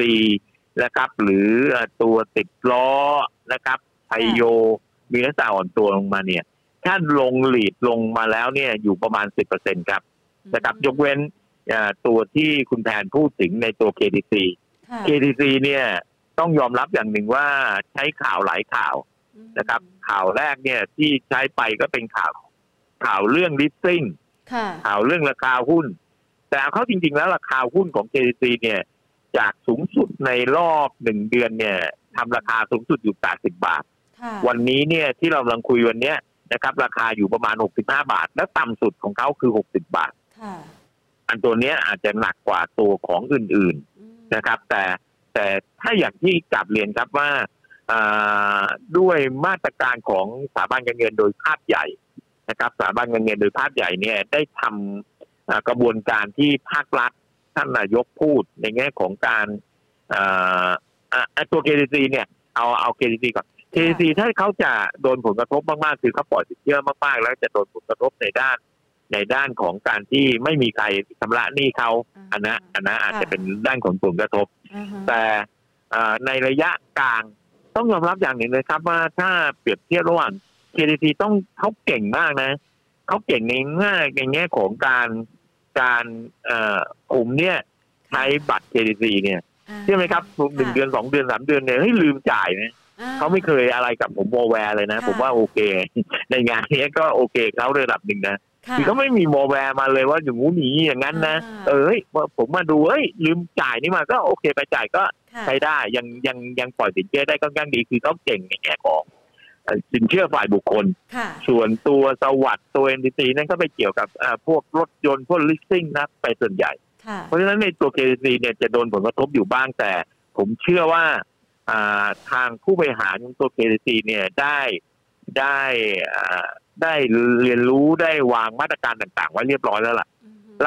นะครับ หรือเอ่อตัวติดล้อนะครับไทยโยมีลักษณะอ่อนตัวลงมาเนี่ยถ้าลงหลีดลงมาแล้วเนี่ยอยู่ประมาณ 10%ครับนะครับ ยกเว้นเอ่อตัวที่คุณแทนพูดถึงในตัว KTC ค่ะ KTC เนี่ย ต้องยอมรับอย่างหนึ่งว่าใช้ข่าวหลายข่าวนะครับ ข่าวแรกเนี่ยที่ใช้ไปก็เป็นข่าว ข่าวเรื่อง listing ค่ะข่าวเรื่องราคาหุ้น แต่เอาเข้าจริง ๆ แล้วราคาหุ้นของ KTC เนี่ย จากสูงสุดในรอบหนึ่งเดือนเนี่ยทำราคาสูงสุดอยู่ 80 บาทค่ะวันนี้เนี่ยที่เรากำลังคุยวันเนี้ยนะครับ ราคาอยู่ประมาณ 65 บาท และต่ำสุดของเขาคือ 60 บาทค่ะอันตัวเนี้ยอาจจะหนักกว่าตัวของอื่นๆอืมนะครับ แต่ แต่ถ้าอย่างที่กลับเรียนครับว่าอ่าด้วยมาตรการของสถาบันการเงินโดยภาพใหญ่นะครับสถาบันการเงินโดยภาพใหญ่เนี่ยได้ทำอ่ากระบวนการที่ภาครัฐท่านนายกพูดในแง่ของการอ่าอ่าอ่าตัว KTC เนี่ยเอาเอา KTC ก่อน KTC ถ้าเขาจะโดนผลกระทบมากๆ คือเขาปล่อยสินเชื่อมากๆ แล้วจะโดนผลกระทบในด้านในด้านของการที่ไม่มีใครชำระหนี้เขาอันนั้นอันนั้นอาจจะเป็นด้านของผลกระทบอ่าฮะ แต่เอ่อในระยะกลางต้องยอมรับอย่างหนึ่งเลยครับว่าถ้าเปรียบเทียบระหว่าง KTC ต้องเขาเก่งมากนะเขาเก่งในแง่ในแง่ของการการเอ่อกลุ่มเนี่ยใช้บัตร KTC เนี่ยอ่าใช่อไหมครับหนึ่งเดือนสองเดือนสามเดือนเนี่ยเฮ้ยลืมจ่ายนะอ่เขาไม่เคยอะไรกับผมโวยวายเลยนะค่ะผมว่าโอเค ในงานนี้ก็โอเคเขาระดับหนึ่งนะ ค่ะคือเขาไม่มีโวยวายมาเลยว่าอย่างงู้นอย่างงี้อย่างนั้นนะอ่าเออเฮ้ยผมมาดูเอ้ยลืมจ่ายนี่มาก็โอเคไปจ่ายก็ค่ะใช้ได้ยังยังยังปล่อยสินเชื่อได้ค่อนข้างดีคือเขาเก่งในแง่ของเอ่อสินเชื่อฝ่ายบุคคลค่ะส่วนตัวสวัสด์ตัว NTT นั่นก็ไปเกี่ยวกับอ่าพวกรถยนต์พวก leasing นะไปส่วนใหญ่ค่ะเพราะฉะนั้นในตัว KTC เนี่ยจะโดนผลกระทบอยู่บ้างแต่ ผมเชื่อว่าทางผู้บริหารตัว KCC เนี่ยได้ได้ ได้เรียนรู้ได้วางมาตรการต่าง ๆ ไว้เรียบร้อยแล้วล่ะ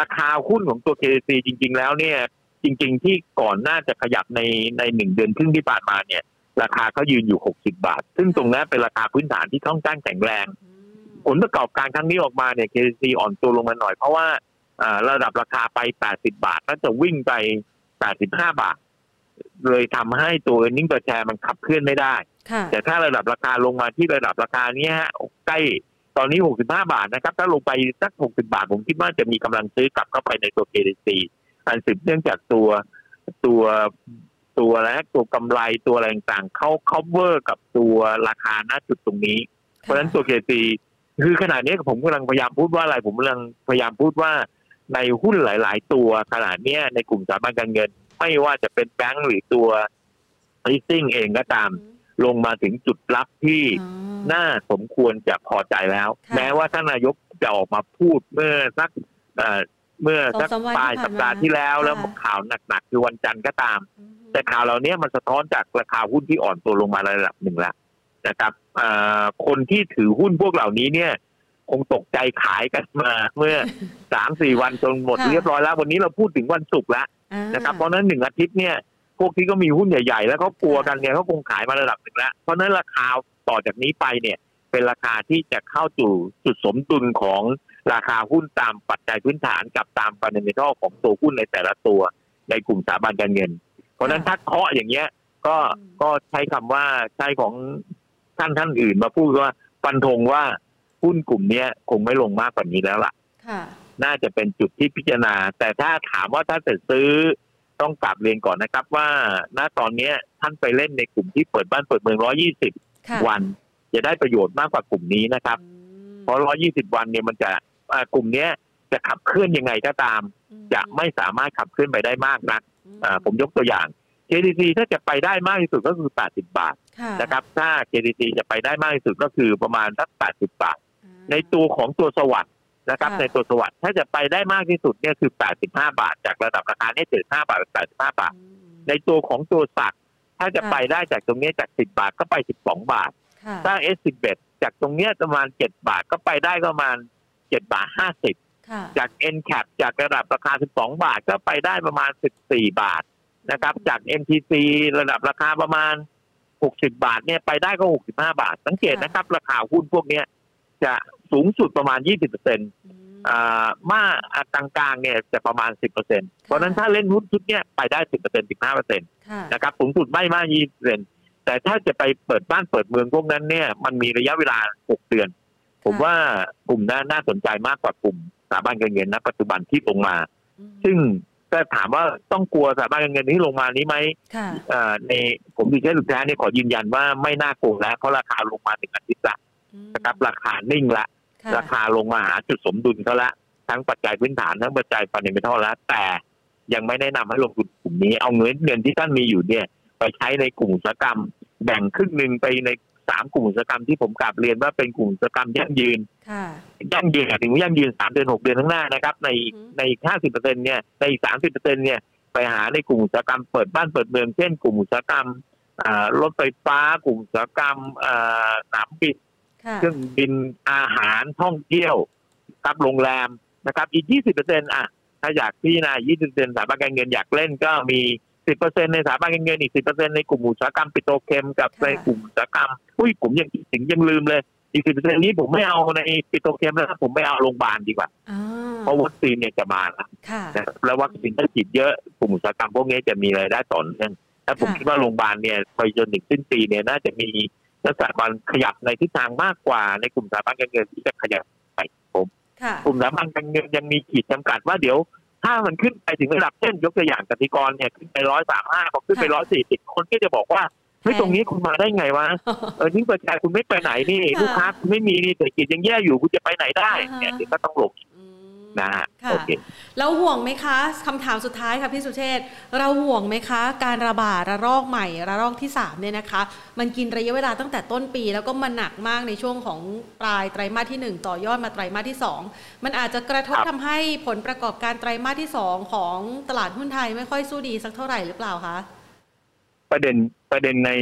ราคาหุ้นของตัว KCC จริง ๆ แล้วเนี่ย จริง ๆ ที่ก่อนหน้าจะขยับในในหนึ่งเดือนครึ่งที่ผ่านมาเนี่ย ราคาเขายืนอยู่60บาท ซึ่งตรงนั้นเป็นราคาพื้นฐานที่ค่อนข้างแข็งแรง ผลประกอบการครั้งนี้ออกมาเนี่ย KCC อ่อนตัวลงมาหน่อยเพราะว่าระดับราคาไป 80 บาทก็จะวิ่งไป 85 บาท เลยทำให้ตัวเอ a r n i n g แชร์มันขับเคลื่อนไม่ได้ แต่ถ้าระดับราคาลงมาที่ระดับราคานี้ฮะใกล้ ตอนนี้ 65 บาทนะครับ ถ้าลงไปสัก 60 บาท ผมคิดว่าจะมีกำลังซื้อกลับเข้าไปในตัว KDC อันสืบเนื่องจากตัวตัวตัวแล้วตัวกำไรตัวอะไรต่างๆเขา cover กับตัวราคาณจุดตรงนี้ เพราะฉะนั้นตัว KDC คือขนาดนี้ผมกำลังพยายามพูดว่าอะไร ผมกำลังพยายามพูดว่าในหุ้นหลาย ๆ ตัวขนาดนี้ในกลุ่มสถาบันการเงิน ไม่ว่าจะเป็นแบงก์หรือตัว leasing เองก็ตาม ลงมาถึงจุดรับที่น่าสมควรจะพอใจแล้ว แม้ว่าท่านนายกจะออกมาพูดเมื่อสักเมื่อสักปลายสัปดาห์ที่แล้วแล้วข่าวหนักๆคือวันจันทร์ก็ตาม แต่ข่าวเหล่านี้มันสะท้อนจากราคาหุ้นที่อ่อนตัวลงมาระดับหนึ่งแล้วนะครับคนที่ถือหุ้นพวกเหล่านี้เนี่ย คงตกใจขายกันมาเมื่อสามสี่วันจนหมดเรียบร้อยแล้ว วันนี้เราพูดถึงวันศุกร์แล้วนะครับเพราะนั้นหนึ่งอาทิตย์เนี่ย พวกที่ก็มีหุ้นใหญ่ ๆ แล้วเขากลัวกันเนี่ยเขาคงขายมาระดับหนึ่งแล้ว เพราะนั้นราคาต่อจากนี้ไปเนี่ย เป็นราคาที่จะเข้าสู่จุดสมดุลของราคาหุ้นตามปัจจัยพื้นฐานกับตามฟันเดเมทัลของตัวหุ้นในแต่ละตัวในกลุ่มสถาบันการเงิน เพราะนั้นถ้าเคาะอย่างเงี้ยก็ก็ใช้คำว่าใช้ของท่านท่านอื่นมาพูดว่าฟันธงว่าหุ้นกลุ่มเนี้ยคงไม่ลงมากกว่านี้แล้วล่ะน่าจะเป็นจุดที่พิจารณา แต่ถ้าถามว่าถ้าจะซื้อ ต้องกลับเรียนก่อนนะครับ ว่าณตอนนี้ท่านไปเล่นในกลุ่มที่เปิดบ้านเปิดเมือง 120 วัน จะได้ประโยชน์มากกว่ากลุ่มนี้นะครับ เพราะ 120 วันเนี่ยมันจะกลุ่มนี้จะขับเคลื่อนยังไงก็ตาม จะไม่สามารถขับเคลื่อนไปได้มากนักผมยกตัวอย่าง KDC ถ้าจะไปได้มากที่สุดก็คือ 80 บาทนะครับ ถ้า KDC จะไปได้มากที่สุดก็คือประมาณสัก 80 บาท ในตัวของตัวสวัสด นะครับในตัวสวัสด์ถ้าจะไปได้มากที่สุดเนี่ยคือ 85 บาท จากระดับราคาเนี่ย75 บาทเป็น85 บาท ในตัวของตัวสักถ้าจะไปได้จากตรงนี้จาก 10 บาทก็ไป 12 บาทถ้า S11 จากตรงนี้ประมาณ 7 บาทก็ไปได้ประมาณ 7 บาท 50 จาก NCAP จากระดับราคา 12 บาทก็ไปได้ประมาณ 14 บาทนะครับ จาก MTC ระดับราคาประมาณ 60 บาทเนี่ยไปได้ก็ 65 บาท สังเกตนะครับ ราคาหุ้นพวกนี้จะสูงสุดประมาณ 20เปอร์เซ็นต์มากกลางๆเนี่ยจะประมาณ 10เปอร์เซ็นต์เพราะนั้นถ้าเล่นหุ้นชุดเนี้ยไปได้ 10เปอร์เซ็นต์15เปอร์เซ็นต์นะครับสูงสุดไม่มาก20เปอร์เซ็นต์แต่ถ้าจะไปเปิดบ้านเปิดเมืองพวกนั้นเนี่ยมันมีระยะเวลา 6 เดือน ผมว่ากลุ่มนั้นน่าสนใจมากกว่ากลุ่มสถาบันการเงินณปัจจุบันที่ลงมา ซึ่งก็ถามว่าต้องกลัวสถาบันการเงินที่ลงมานี้ไหมในผมดีแค่สุดท้ายเนี่ยขอยืนยันว่าไม่น่ากลัวแล้วเพราะราคาลงมาถึงอาทิตย์ละนะครับราคานิ่งละ ราคาลงมาหาจุดสมดุลเขาละทั้งปัจจัยพื้นฐานทั้งปัจจัยฟันเดเมทัลแล้วแต่ยังไม่แนะนำให้ลงทุนกลุ่มนี้ เอาเงินเงินที่ท่านมีอยู่เนี่ย ไปใช้ในกลุ่มอุตสาหกรรม แบ่งครึ่งหนึ่งไปในสามกลุ่มอุตสาหกรรมที่ผมกลับเรียนว่าเป็นกลุ่มอุตสาหกรรมยั่งยืนยั่งยืนถึงยั่งยืนสามเดือนหกเดือนข้างหน้านะครับ ในในห้าสิบเปอร์เซ็นเนี่ยในสามสิบเปอร์เซ็นเนี่ยไปหาในกลุ่มอุตสาหกรรมเปิดบ้านเปิดเมืองเช่นกลุ่มอุตสาหกรรมรถไฟฟ้ากลุ่มอุตสาหกรรมสนามบิน เครื่องบินอาหารท่องเที่ยวกับโรงแรมนะครับ อีก 20เปอร์เซ็นต์อะ ถ้าอยากพี่นา20เปอร์เซ็นต์สถาบันการเงินอยากเล่นก็มี 10เปอร์เซ็นต์ในสถาบันการเงินอีก 10เปอร์เซ็นต์ในกลุ่มอุตสาหกรรมปิโตรเคมกับในกลุ่มอุตสาหกรรมอุ้ยผมยังถึงยังลืมเลยอีกสิบเปอร์เซ็นต์นี้ผมไม่เอาในปิโตรเคมแล้วผมไม่เอาโรงพยาบาลดีกว่าเพราะวัคซีนเนี่ยจะมาแล้วแล้ววัคซีนถ้าฉีดเยอะกลุ่มอุตสาหกรรมพวกนี้จะมีรายได้ต่อเนื่องถ้าผมคิดว่าโรงพยาบาลเนี่ยไปจนถึงสิ้นปีเนี่ยน่าจะมี ลักษณะการขยับในทิศทางมากกว่าในกลุ่มสถาบันการเงินที่จะขยับไปผมกลุ่มสถาบันการเงินยังมีขีดจำกัดว่าเดี๋ยว ถ้ามันขึ้นไปถึงระดับเช่นยกตัวอย่างกติกรเนี่ยขึ้นไปร้อยสามห้าพอขึ้นไปร้อยสี่สิบคนก็จะบอกว่าเฮ้ยตรงนี้คุณมาได้ไงวะเออนี่ประชาคุณไม่ไปไหนนี่ลูกค้าคุณไม่มีนี่เศรษฐกิจยังแย่อยู่คุณจะไปไหนได้เนี่ยก็ต้องหลบ นะฮะโอเคเราห่วงไหมคะคำถามสุดท้ายค่ะพี่สุเชษเราห่วงไหมคะ การระบาดระลอกใหม่ระลอกที่3เนี่ยนะคะ มันกินระยะเวลาตั้งแต่ต้นปี แล้วก็มันหนักมากในช่วงของปลายไตรมาสที่ 1 ต่อยอดมาไตรมาสที่ 2 มันอาจจะกระทบทำให้ผลประกอบการไตรมาสที่ 2 ของตลาดหุ้นไทยไม่ค่อยสู้ดีสักเท่าไหร่หรือเปล่าคะประเด็นประเด็นใน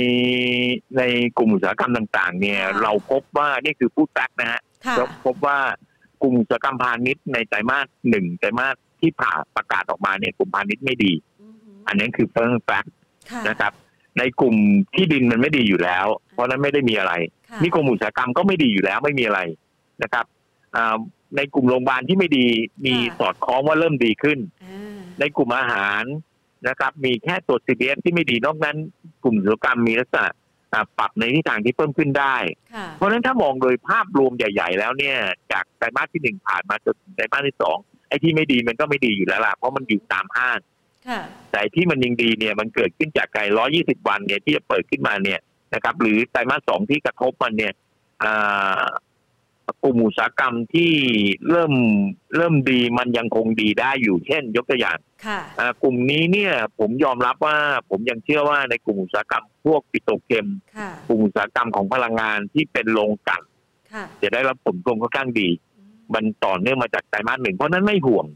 ในกลุ่มอุตสาหกรรมต่าง ๆ เนี่ย เราพบว่านี่คือพูด fact นะฮะเราพบว่า กลุ่มอุตสาหกรรมพาณิชย์ในไตรมาสหนึ่งไตรมาสที่ผ่านประกาศออกมาเนี่ยกลุ่มพาณิชย์ไม่ดี อันนี้คือ firm fact นะครับ ในกลุ่มที่ดินมันไม่ดีอยู่แล้ว เพราะนั้นไม่ได้มีอะไรนี่กลุ่มอุตสาหกรรมก็ไม่ดีอยู่แล้วไม่มีอะไรนะครับในกลุ่มโรงพยาบาลที่ไม่ดีมีสอดคล้องว่าเริ่มดีขึ้น ในกลุ่มอาหารนะครับ มีแค่ตัว CPF ที่ไม่ดีนอกนั้น กลุ่มอุตสาหกรรมมีลักษณะ ปรับในทิศทางที่เพิ่มขึ้นได้ เพราะฉะนั้นถ้ามองโดยภาพรวมใหญ่ ๆ แล้วเนี่ย จากไตรมาสที่หนึ่งผ่านมาจนถึงไตรมาสที่สองไอ้ที่ไม่ดีมันก็ไม่ดีอยู่แล้วล่ะเพราะมันอยู่ตามห้างแต่ที่มันยังดีเนี่ยมันเกิดขึ้นจากไกลร้อยี่สิบวันเนี่ยที่จะเปิดขึ้นมาเนี่ยนะครับ หรือไตรมาสสองที่กระทบมันเนี่ย กลุ่มอุตสาหกรรมที่เริ่มเริ่มดีมันยังคงดีได้อยู่เช่น ยกตัวอย่างกลุ่มนี้เนี่ยผมยอมรับว่าผมยังเชื่อว่าในกลุ่มอุตสาหกรรมพวกปิโตรเคมกลุ่มอุตสาหกรรมของพลังงานที่เป็นโรงกลั่นจะได้รับผลตรงค่อนข้างดี มันต่อเนื่องมาจากไตรมาสหนึ่งเพราะนั้นไม่ห่วง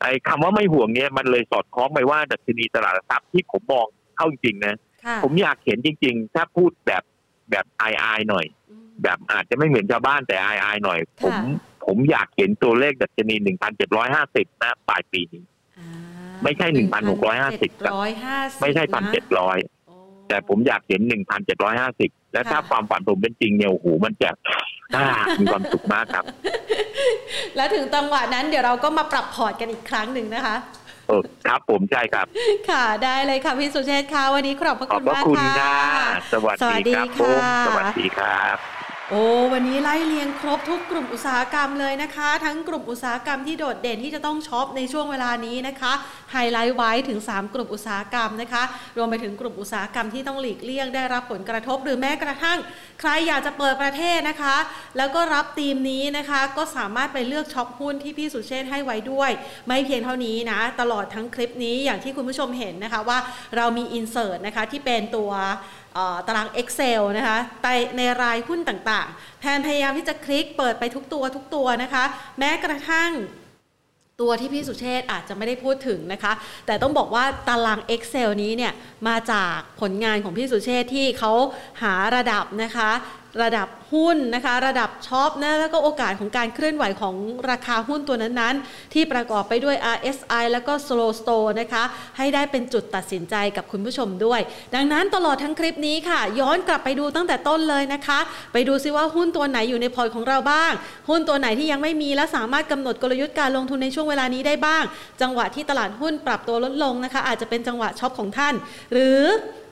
ไอ้คำว่าไม่ห่วงเนี่ยมันเลยสอดคล้องไปว่าดัชนีตลาดทรัพย์ที่ผมมองเข้าจริงนะ ผมอยากเห็นจริง ๆ ถ้าพูดแบบแบบไอไอหน่อย แบบอาจจะไม่เหมือนชาวบ้านแต่อายๆหน่อย ผมผมอยากเห็นตัวเลขดัชนีหนึ่งพันเจ็ดร้อยห้าสิบนะปลายปีนี้ไม่ใช่หนึ่งพันหกร้อยห้าสิบไม่ใช่พันเจ็ดร้อยแต่ผมอยากเห็นหนึ่งพันเจ็ดร้อยห้าสิบและถ้าความฝันผมเป็นจริงเนี่ยโอ้โหมันจะมีความสุขมากครับ แล้วถึงจังหวะนั้นเดี๋ยวเราก็มาปรับพอร์ตกันอีกครั้งหนึ่งนะคะครับผมใช่ครับ ค่ะได้เลยค่ะพี่สุเชษค่ะวันนี้ขอบพระคุณมากค่ะสวัสดีครับสวัสดีครับ โอ้วันนี้ไล่เลียงครบทุกกลุ่มอุตสาหกรรมเลยนะคะ ทั้งกลุ่มอุตสาหกรรมที่โดดเด่นที่จะต้อง shop ในช่วงเวลานี้นะคะไฮไลท์ไว้ถึง 3 กลุ่มอุตสาหกรรมนะคะ รวมไปถึงกลุ่มอุตสาหกรรมที่ต้องหลีกเลี่ยงได้รับผลกระทบ หรือแม้กระทั่ง ใครอยากจะเปิดประเทศนะคะ แล้วก็รับธีมนี้นะคะ ก็สามารถไปเลือก shop หุ้นที่พี่สุเชษให้ไว้ด้วย ไม่เพียงเท่านี้นะ ตลอดทั้งคลิปนี้อย่างที่คุณผู้ชมเห็นนะคะว่าเรามีอินเสิร์ตนะคะที่เป็นตัว ตาราง Excel นะคะในรายหุ้นต่างๆ แทนพยายามที่จะคลิกเปิดไปทุกตัวทุกตัวนะคะ แม้กระทั่งตัวที่พี่สุเชษอาจจะไม่ได้พูดถึงนะคะ แต่ต้องบอกว่าตาราง Excel นี้เนี่ยมาจากผลงานของพี่สุเชษที่เขาหาระดับนะคะ ระดับหุ้นนะคะ ระดับช็อปนะแล้วก็โอกาสของการเคลื่อนไหวของราคาหุ้นตัวนั้นๆ ที่ประกอบไปด้วย RSI แล้วก็ Slow Store นะคะ ให้ได้เป็นจุดตัดสินใจกับคุณผู้ชมด้วย ดังนั้นตลอดทั้งคลิปนี้ค่ะ ย้อนกลับไปดูตั้งแต่ต้นเลยนะคะ ไปดูซิว่าหุ้นตัวไหนอยู่ในพอร์ตของเราบ้าง หุ้นตัวไหนที่ยังไม่มีและสามารถกำหนดกลยุทธ์การลงทุนในช่วงเวลานี้ได้บ้าง จังหวะที่ตลาดหุ้นปรับตัวลดลงนะคะ อาจจะเป็นจังหวะ shop ของท่าน หรือ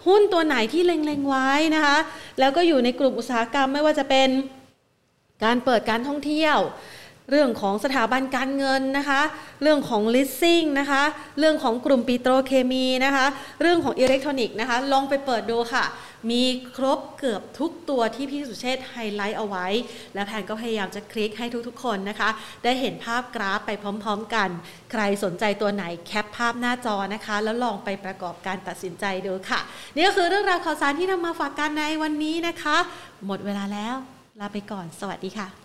หุ้นตัวไหนที่เล็งๆไว้นะคะ แล้วก็อยู่ในกลุ่มอุตสาหกรรมไม่ว่าจะเป็นการเปิดการท่องเที่ยว เรื่องของสถาบันการเงินนะคะ เรื่องของ leasing นะคะ เรื่องของกลุ่มปิโตรเคมีนะคะ เรื่องของอิเล็กทรอนิกส์นะคะ ลองไปเปิดดูค่ะ มีครบเกือบทุกตัวที่พี่สุเชษฐ์ไฮไลท์เอาไว้ และแพนก็พยายามจะคลิกให้ทุกๆคนนะคะ ได้เห็นภาพกราฟไปพร้อมๆกัน ใครสนใจตัวไหนแคปภาพหน้าจอนะคะ แล้วลองไปประกอบการตัดสินใจดูค่ะ นี่ก็คือเรื่องราวข่าวสารที่นำมาฝากกันในวันนี้นะคะ หมดเวลาแล้ว ลาไปก่อน สวัสดีค่ะ